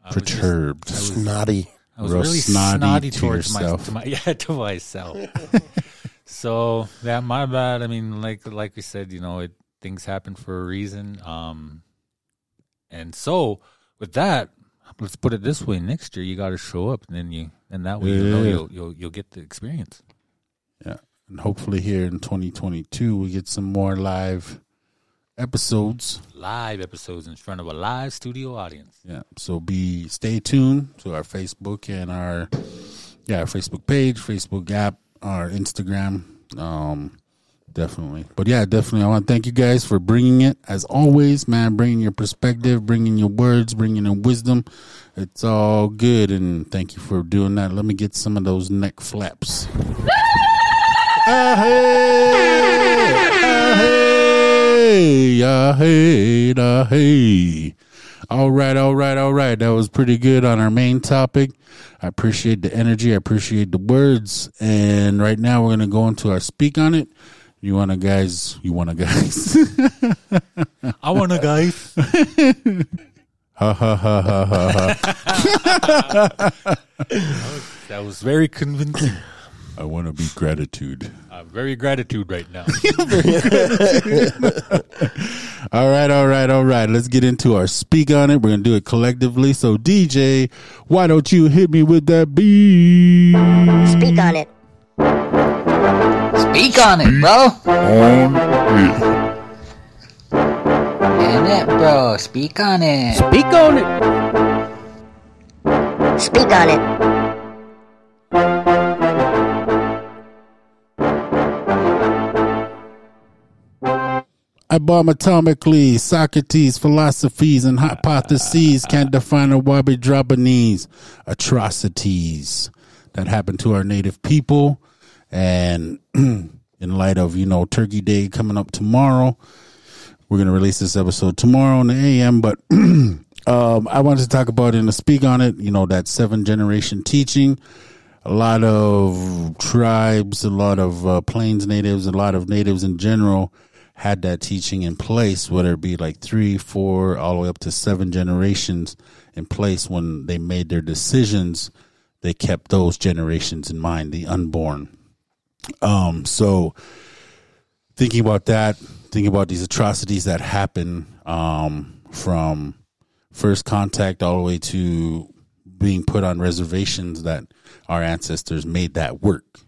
Yeah. I was just- perturbed. snotty. I was Real really snotty snotty, to towards my, yourself. to my yeah to myself. So yeah, my bad. I mean, like like we said, you know, it things happen for a reason. Um, and so with that, let's put it this way: next year you got to show up, and then you, and that way you know you'll, you'll you'll get the experience. Yeah. And hopefully here in 2022 we get some more live episodes. Live episodes in front of a live studio audience. Yeah. So be stay tuned to our Facebook and our yeah, our Facebook page, Facebook app, our Instagram. Um definitely. But yeah, definitely I want to thank you guys for bringing it as always, man, bringing your perspective, bringing your words, bringing your wisdom. It's all good and thank you for doing that. Let me get some of those neck flaps. Ah, hey, ah, hey, ah, hey, ah, hey. All right, all right, all right. That was pretty good on our main topic. I appreciate the energy. I appreciate the words. And right now we're gonna go into our speak on it. You wanna guys? You wanna guys? I want to guys. ha ha ha ha ha ha. that was very convincing. I wanna be gratitude. I'm very gratitude right now. All right, all right, all right. Let's get into our speak on it. We're gonna do it collectively. So DJ, why don't you hit me with that beat? Speak on it. Speak on it, bro. On it, bro. Speak on it. Speak on it. Speak on it. Atomically. Socrates' philosophies and hypotheses can't define a wabi Japanese atrocities that happened to our native people. And in light of, you know, Turkey Day coming up tomorrow, we're going to release this episode tomorrow in the AM. But um, I wanted to talk about and to speak on it, you know, that seven generation teaching. A lot of tribes, a lot of uh, plains natives, a lot of natives in general had that teaching in place, whether it be like three, four, all the way up to seven generations in place when they made their decisions. They kept those generations in mind, the unborn. Um, so thinking about that, thinking about these atrocities that happen um, from first contact all the way to being put on reservations that our ancestors made that work.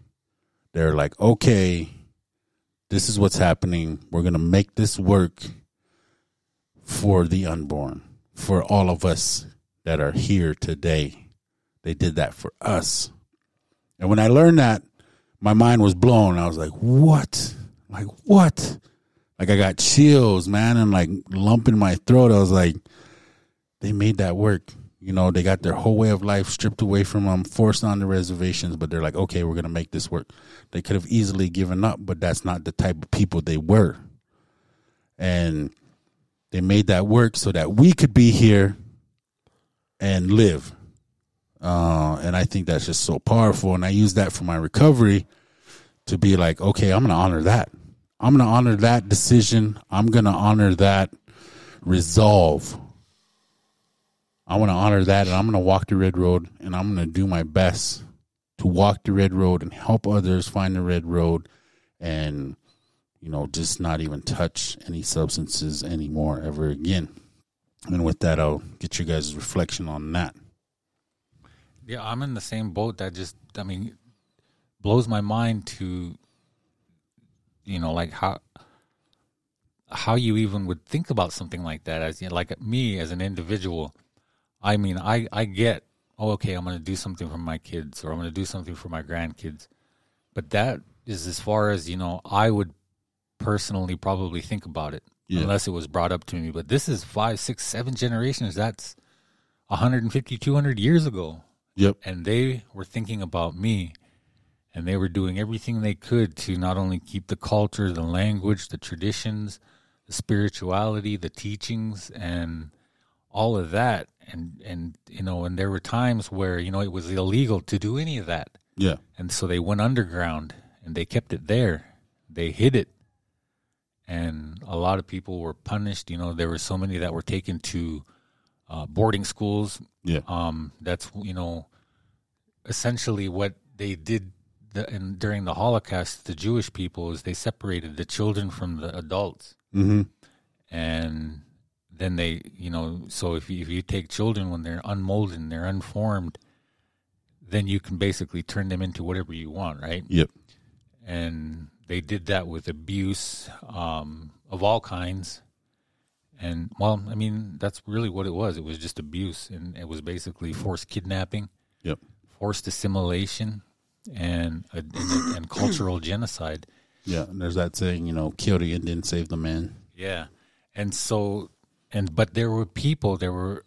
They're like, okay, this is what's happening. We're going to make this work for the unborn, for all of us that are here today. They did that for us. And when I learned that, my mind was blown. I was like, what? Like, what? Like, I got chills, man, and like lump in my throat. I was like, they made that work. You know, they got their whole way of life stripped away from them, forced on the reservations, but they're like, okay, we're going to make this work. They could have easily given up, but that's not the type of people they were. And they made that work so that we could be here and live. Uh, and I think that's just so powerful. And I use that for my recovery to be like, okay, I'm going to honor that. I'm going to honor that decision. I'm going to honor that resolve. I want to honor that and I'm going to walk the red road and I'm going to do my best to walk the red road and help others find the red road and, you know, just not even touch any substances anymore ever again. And with that, I'll get you guys' reflection on that. Yeah, I'm in the same boat. That just, I mean, blows my mind to, you know, like how how you even would think about something like that. As you know, like me as an individual, I mean, I I get, oh, okay, I'm going to do something for my kids, or I'm going to do something for my grandkids, but that is as far as you know. I would personally probably think about it Yeah. unless it was brought up to me. But this is five, six, seven generations. That's 150, 200 years ago Yep. and they were thinking about me and they were doing everything they could to not only keep the culture the language the traditions the spirituality the teachings and all of that and and you know and there were times where you know it was illegal to do any of that Yeah. and so they went underground and they kept it there they hid it and a lot of people were punished you know there were so many that were taken to uh, boarding schools Yeah. um, that's you know essentially what they did the, and during the Holocaust, the Jewish people is they separated the children from the adults, Mm-hmm. and then they, you know, so if you, if you take children when they're unmolded and they're unformed, then you can basically turn them into whatever you want, right? Yep. and they did that with abuse um, of all kinds. And well, I mean, that's really what it was. It was just abuse, and it was basically forced kidnapping, Yep. forced assimilation, and a, and, and cultural genocide. Yeah. And there's that saying, you know, kill the Indian, save the man. Yeah, and so and but there were people, there were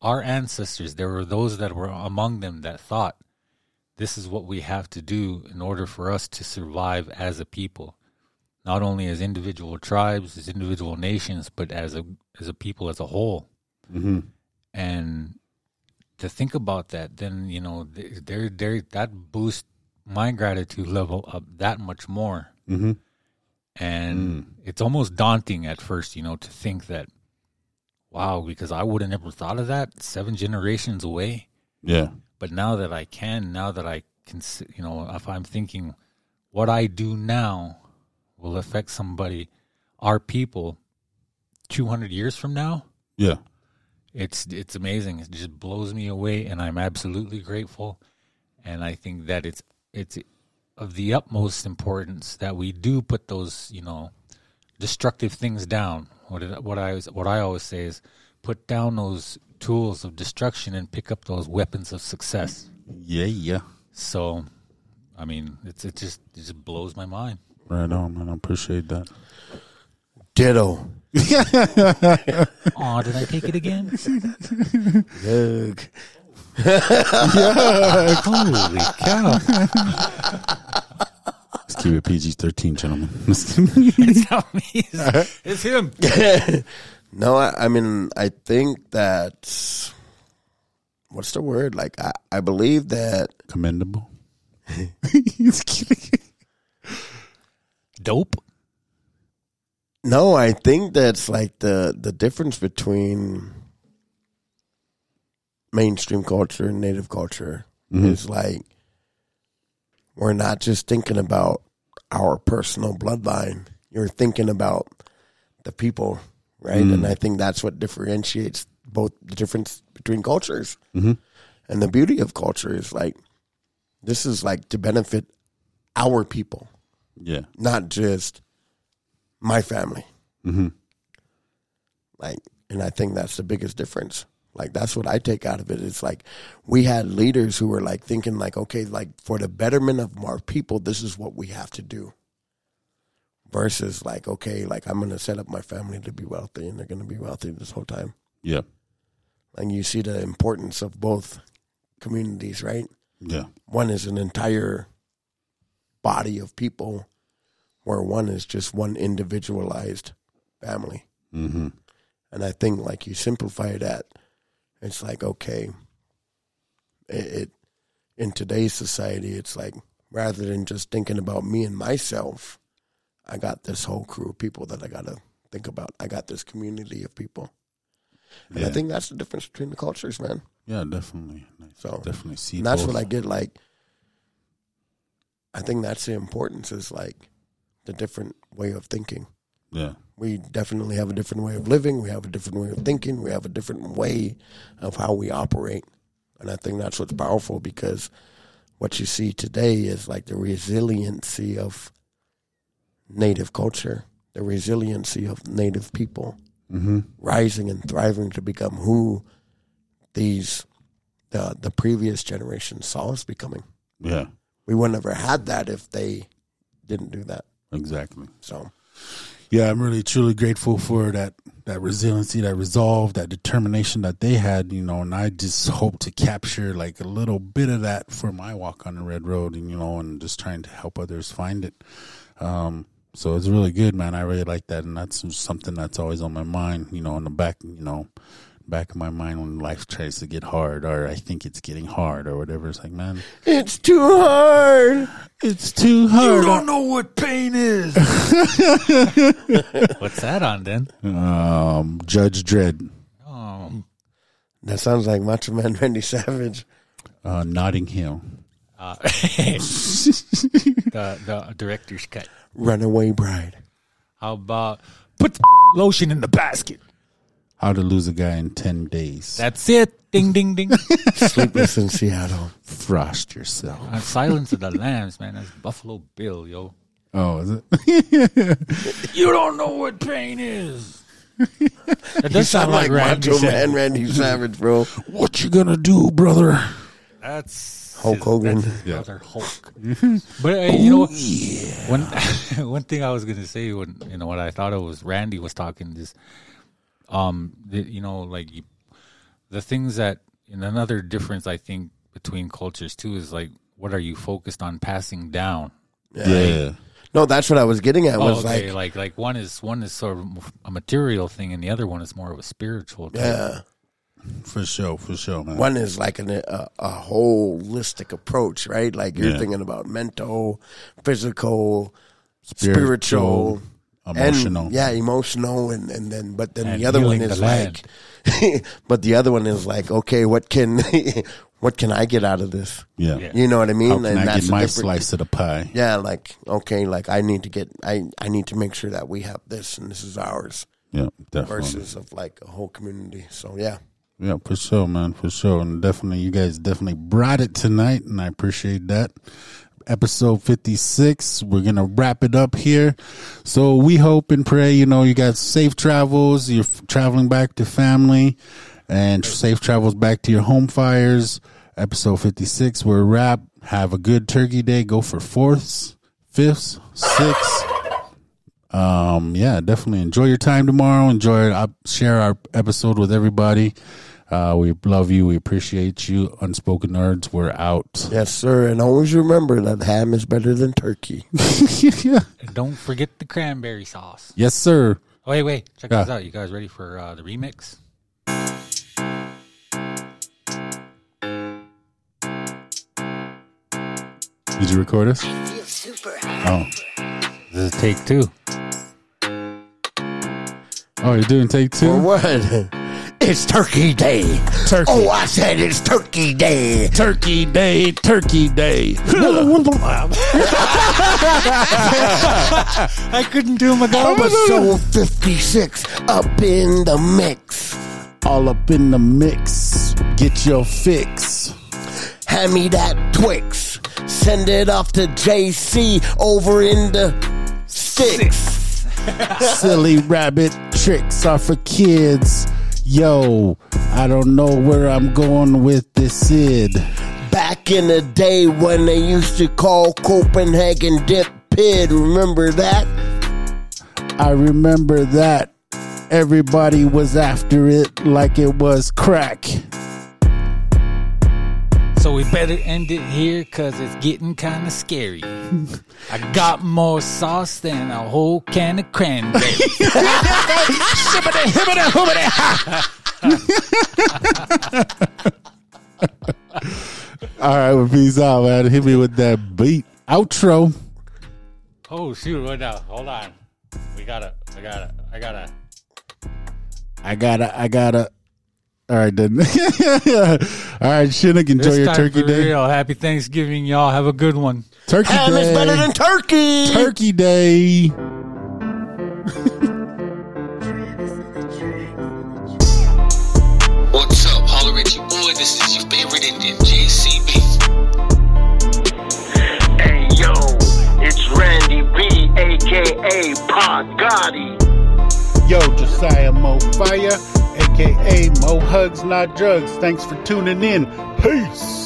our ancestors, there were those that were among them that thought this is what we have to do in order for us to survive as a people, not only as individual tribes, as individual nations, but as a as a people as a whole. Mm-hmm. And to think about that, then you know, there there that boosts my gratitude level up that much more Mm-hmm. and it's almost daunting at first, you know, to think that, wow, because I would have never thought of that seven generations away. Yeah. But now that I can, now that I can, you know, if I'm thinking what I do now will affect somebody, our people, 200 years from now, Yeah. it's it's amazing. It just blows me away, and I'm absolutely grateful. And I think that it's it's of the utmost importance that we do put those you know destructive things down. What it, what I what I always say is put down those tools of destruction and pick up those weapons of success. Yeah. Yeah. So, I mean, it's it just it just blows my mind. Right on, man. I appreciate that. Ditto. Oh, did I take it again? Ugh. Holy cow! Let's keep it PG 13, gentlemen. It's not me. It's, it's him. No, I, I mean, I think that what's the word? Like, I, I believe that Commendable. He's kidding. Dope. no, I think that's like the the difference between mainstream culture and native culture mm-hmm. is like we're not just thinking about our personal bloodline. You're thinking about the people, right? And I think that's what differentiates both the difference between cultures. Mhm. And the beauty of culture is like this is like to benefit our people, Yeah. not just my family. Mm-hmm. Like, and I think that's the biggest difference. Like, that's what I take out of it. It's like we had leaders who were like thinking, like, okay, like for the betterment of our people, this is what we have to do. Versus, like, okay, like I'm going to set up my family to be wealthy, and they're going to be wealthy this whole time. Yeah. And you see the importance of both communities, right? Yeah. One is an entire body of people, where one is just one individualized family. Mm-hmm. And I think like you simplify that, it's like okay, it, it in today's society, it's like rather than just thinking about me and myself, I got this whole crew of people that I got to think about. I got this community of people, and I think that's the difference between the cultures, man. Yeah, definitely. So definitely see and that's both. what I get like. I think that's the importance is like the different way of thinking. Yeah. We definitely have a different way of living. We have a different way of thinking. We have a different way of how we operate. And I think that's what's powerful because what you see today is like the resiliency of native culture, the resiliency of native people Mm-hmm. rising and thriving to become who these the the previous generation saw us becoming. Yeah. We would never have had that if they didn't do that. Exactly. So Yeah, I'm really truly grateful for that that resiliency, that resolve, that determination that they had, you know, and I just hope to capture like a little bit of that for my walk on the red road and you know, and just trying to help others find it. Um so it's really good, man. I really like that and that's something that's always on my mind, you know, in the back, you know, back of my mind when life tries to get hard or I think it's getting hard or whatever. It's like, man, it's too hard. it's too hard. You don't know what pain is. What's that on then? Um Judge Dredd, Oh, That sounds like Macho Man Randy Savage. uh Notting Hill. Uh, the the director's cut. Runaway Bride. How about put the lotion in the basket? How to lose a guy in 10 days. That's it. Ding ding ding. Sleepless in Seattle. Frost yourself. Uh, Silence of the Lambs, man. That's Buffalo Bill, yo. Oh, is it? You don't know what pain is. That does Sound like Randy Macho Savage. Man Randy Savage, bro. what you gonna do, brother? That's Hulk Hogan. That's Brother Hulk. but uh, you know, one one thing I was gonna say when you know what I thought it was Randy was talking is, um, the, you know, like the things that and another difference I think between cultures too is like what are you focused on passing down? Yeah. yeah. No, that's what I was getting at. Oh, Was okay, like, like like one is one is sort of a material thing, and the other one is more of a spiritual. Type. yeah, For sure, for sure, man. one is like an, a a holistic approach, right? Like you're Yeah. thinking about mental, physical, Spiritual, spiritual, Emotional. and, yeah, emotional, and and then but then And the other one is like, but the other one is like, okay, what can what can I get out of this? yeah. Yeah. You know what I mean? How can I get my slice of the pie? Yeah, like okay, like I need to get I I need to make sure that we have this and this is ours Yeah, definitely. versus of like a whole community. So yeah. Yeah, for sure, man, for sure. And definitely, you guys definitely brought it tonight, and I appreciate that. Episode 56, we're going to wrap it up here. So we hope and pray, you know, you got safe travels, you're traveling back to family, and safe travels back to your home fires. Episode 56, we're wrap. Have a good turkey day. Go for fourths, fifths, sixths. Um, yeah, definitely enjoy your time tomorrow. Enjoy it. I'll share our episode with everybody. Uh, we love you. We appreciate you. Unspoken nerds. We're out. Yes, sir. And always remember that ham is better than turkey. yeah. And don't forget the cranberry sauce. Yes, sir. Oh, wait, wait. Check Yeah. this out. You guys ready for uh, the remix? Did you record us? Oh, This is take two. oh, you're doing take For two. what? It's turkey day. Turkey. Oh, I said it's turkey day. Turkey day. Turkey day. I couldn't do my Episode 56 up in the mix. All up in the mix. Get your fix. Hand me that Twix. Send it off to JC over in the sticks. Silly rabbit tricks are for kids. Yo, I don't know where I'm going with this Sid. Back in the day when they used to call Copenhagen Dip Pid, remember that? I remember that everybody was after it like it was crack. So we better end it here because it's getting kind of scary. I got more sauce than a whole can of cranberry. Shibbity, hibbity, hoobity, ha. All right, well, peace out, man. Hit me with that beat outro. Oh, shoot. Right now. Hold on. We gotta, I gotta, I gotta. I gotta, I gotta. All right, then. All right, Shinnick, enjoy This your turkey for day. real. Happy Thanksgiving, y'all. Have a good one. Turkey Ham is better than turkey. turkey day. What's up? Holler at your boy. This is your favorite Indian, JCB. Hey yo, it's Randy B, aka Pa Gotti. Yo, Josiah Mo Fire, aka Mo Hugs Not Drugs. Thanks for tuning in. Peace.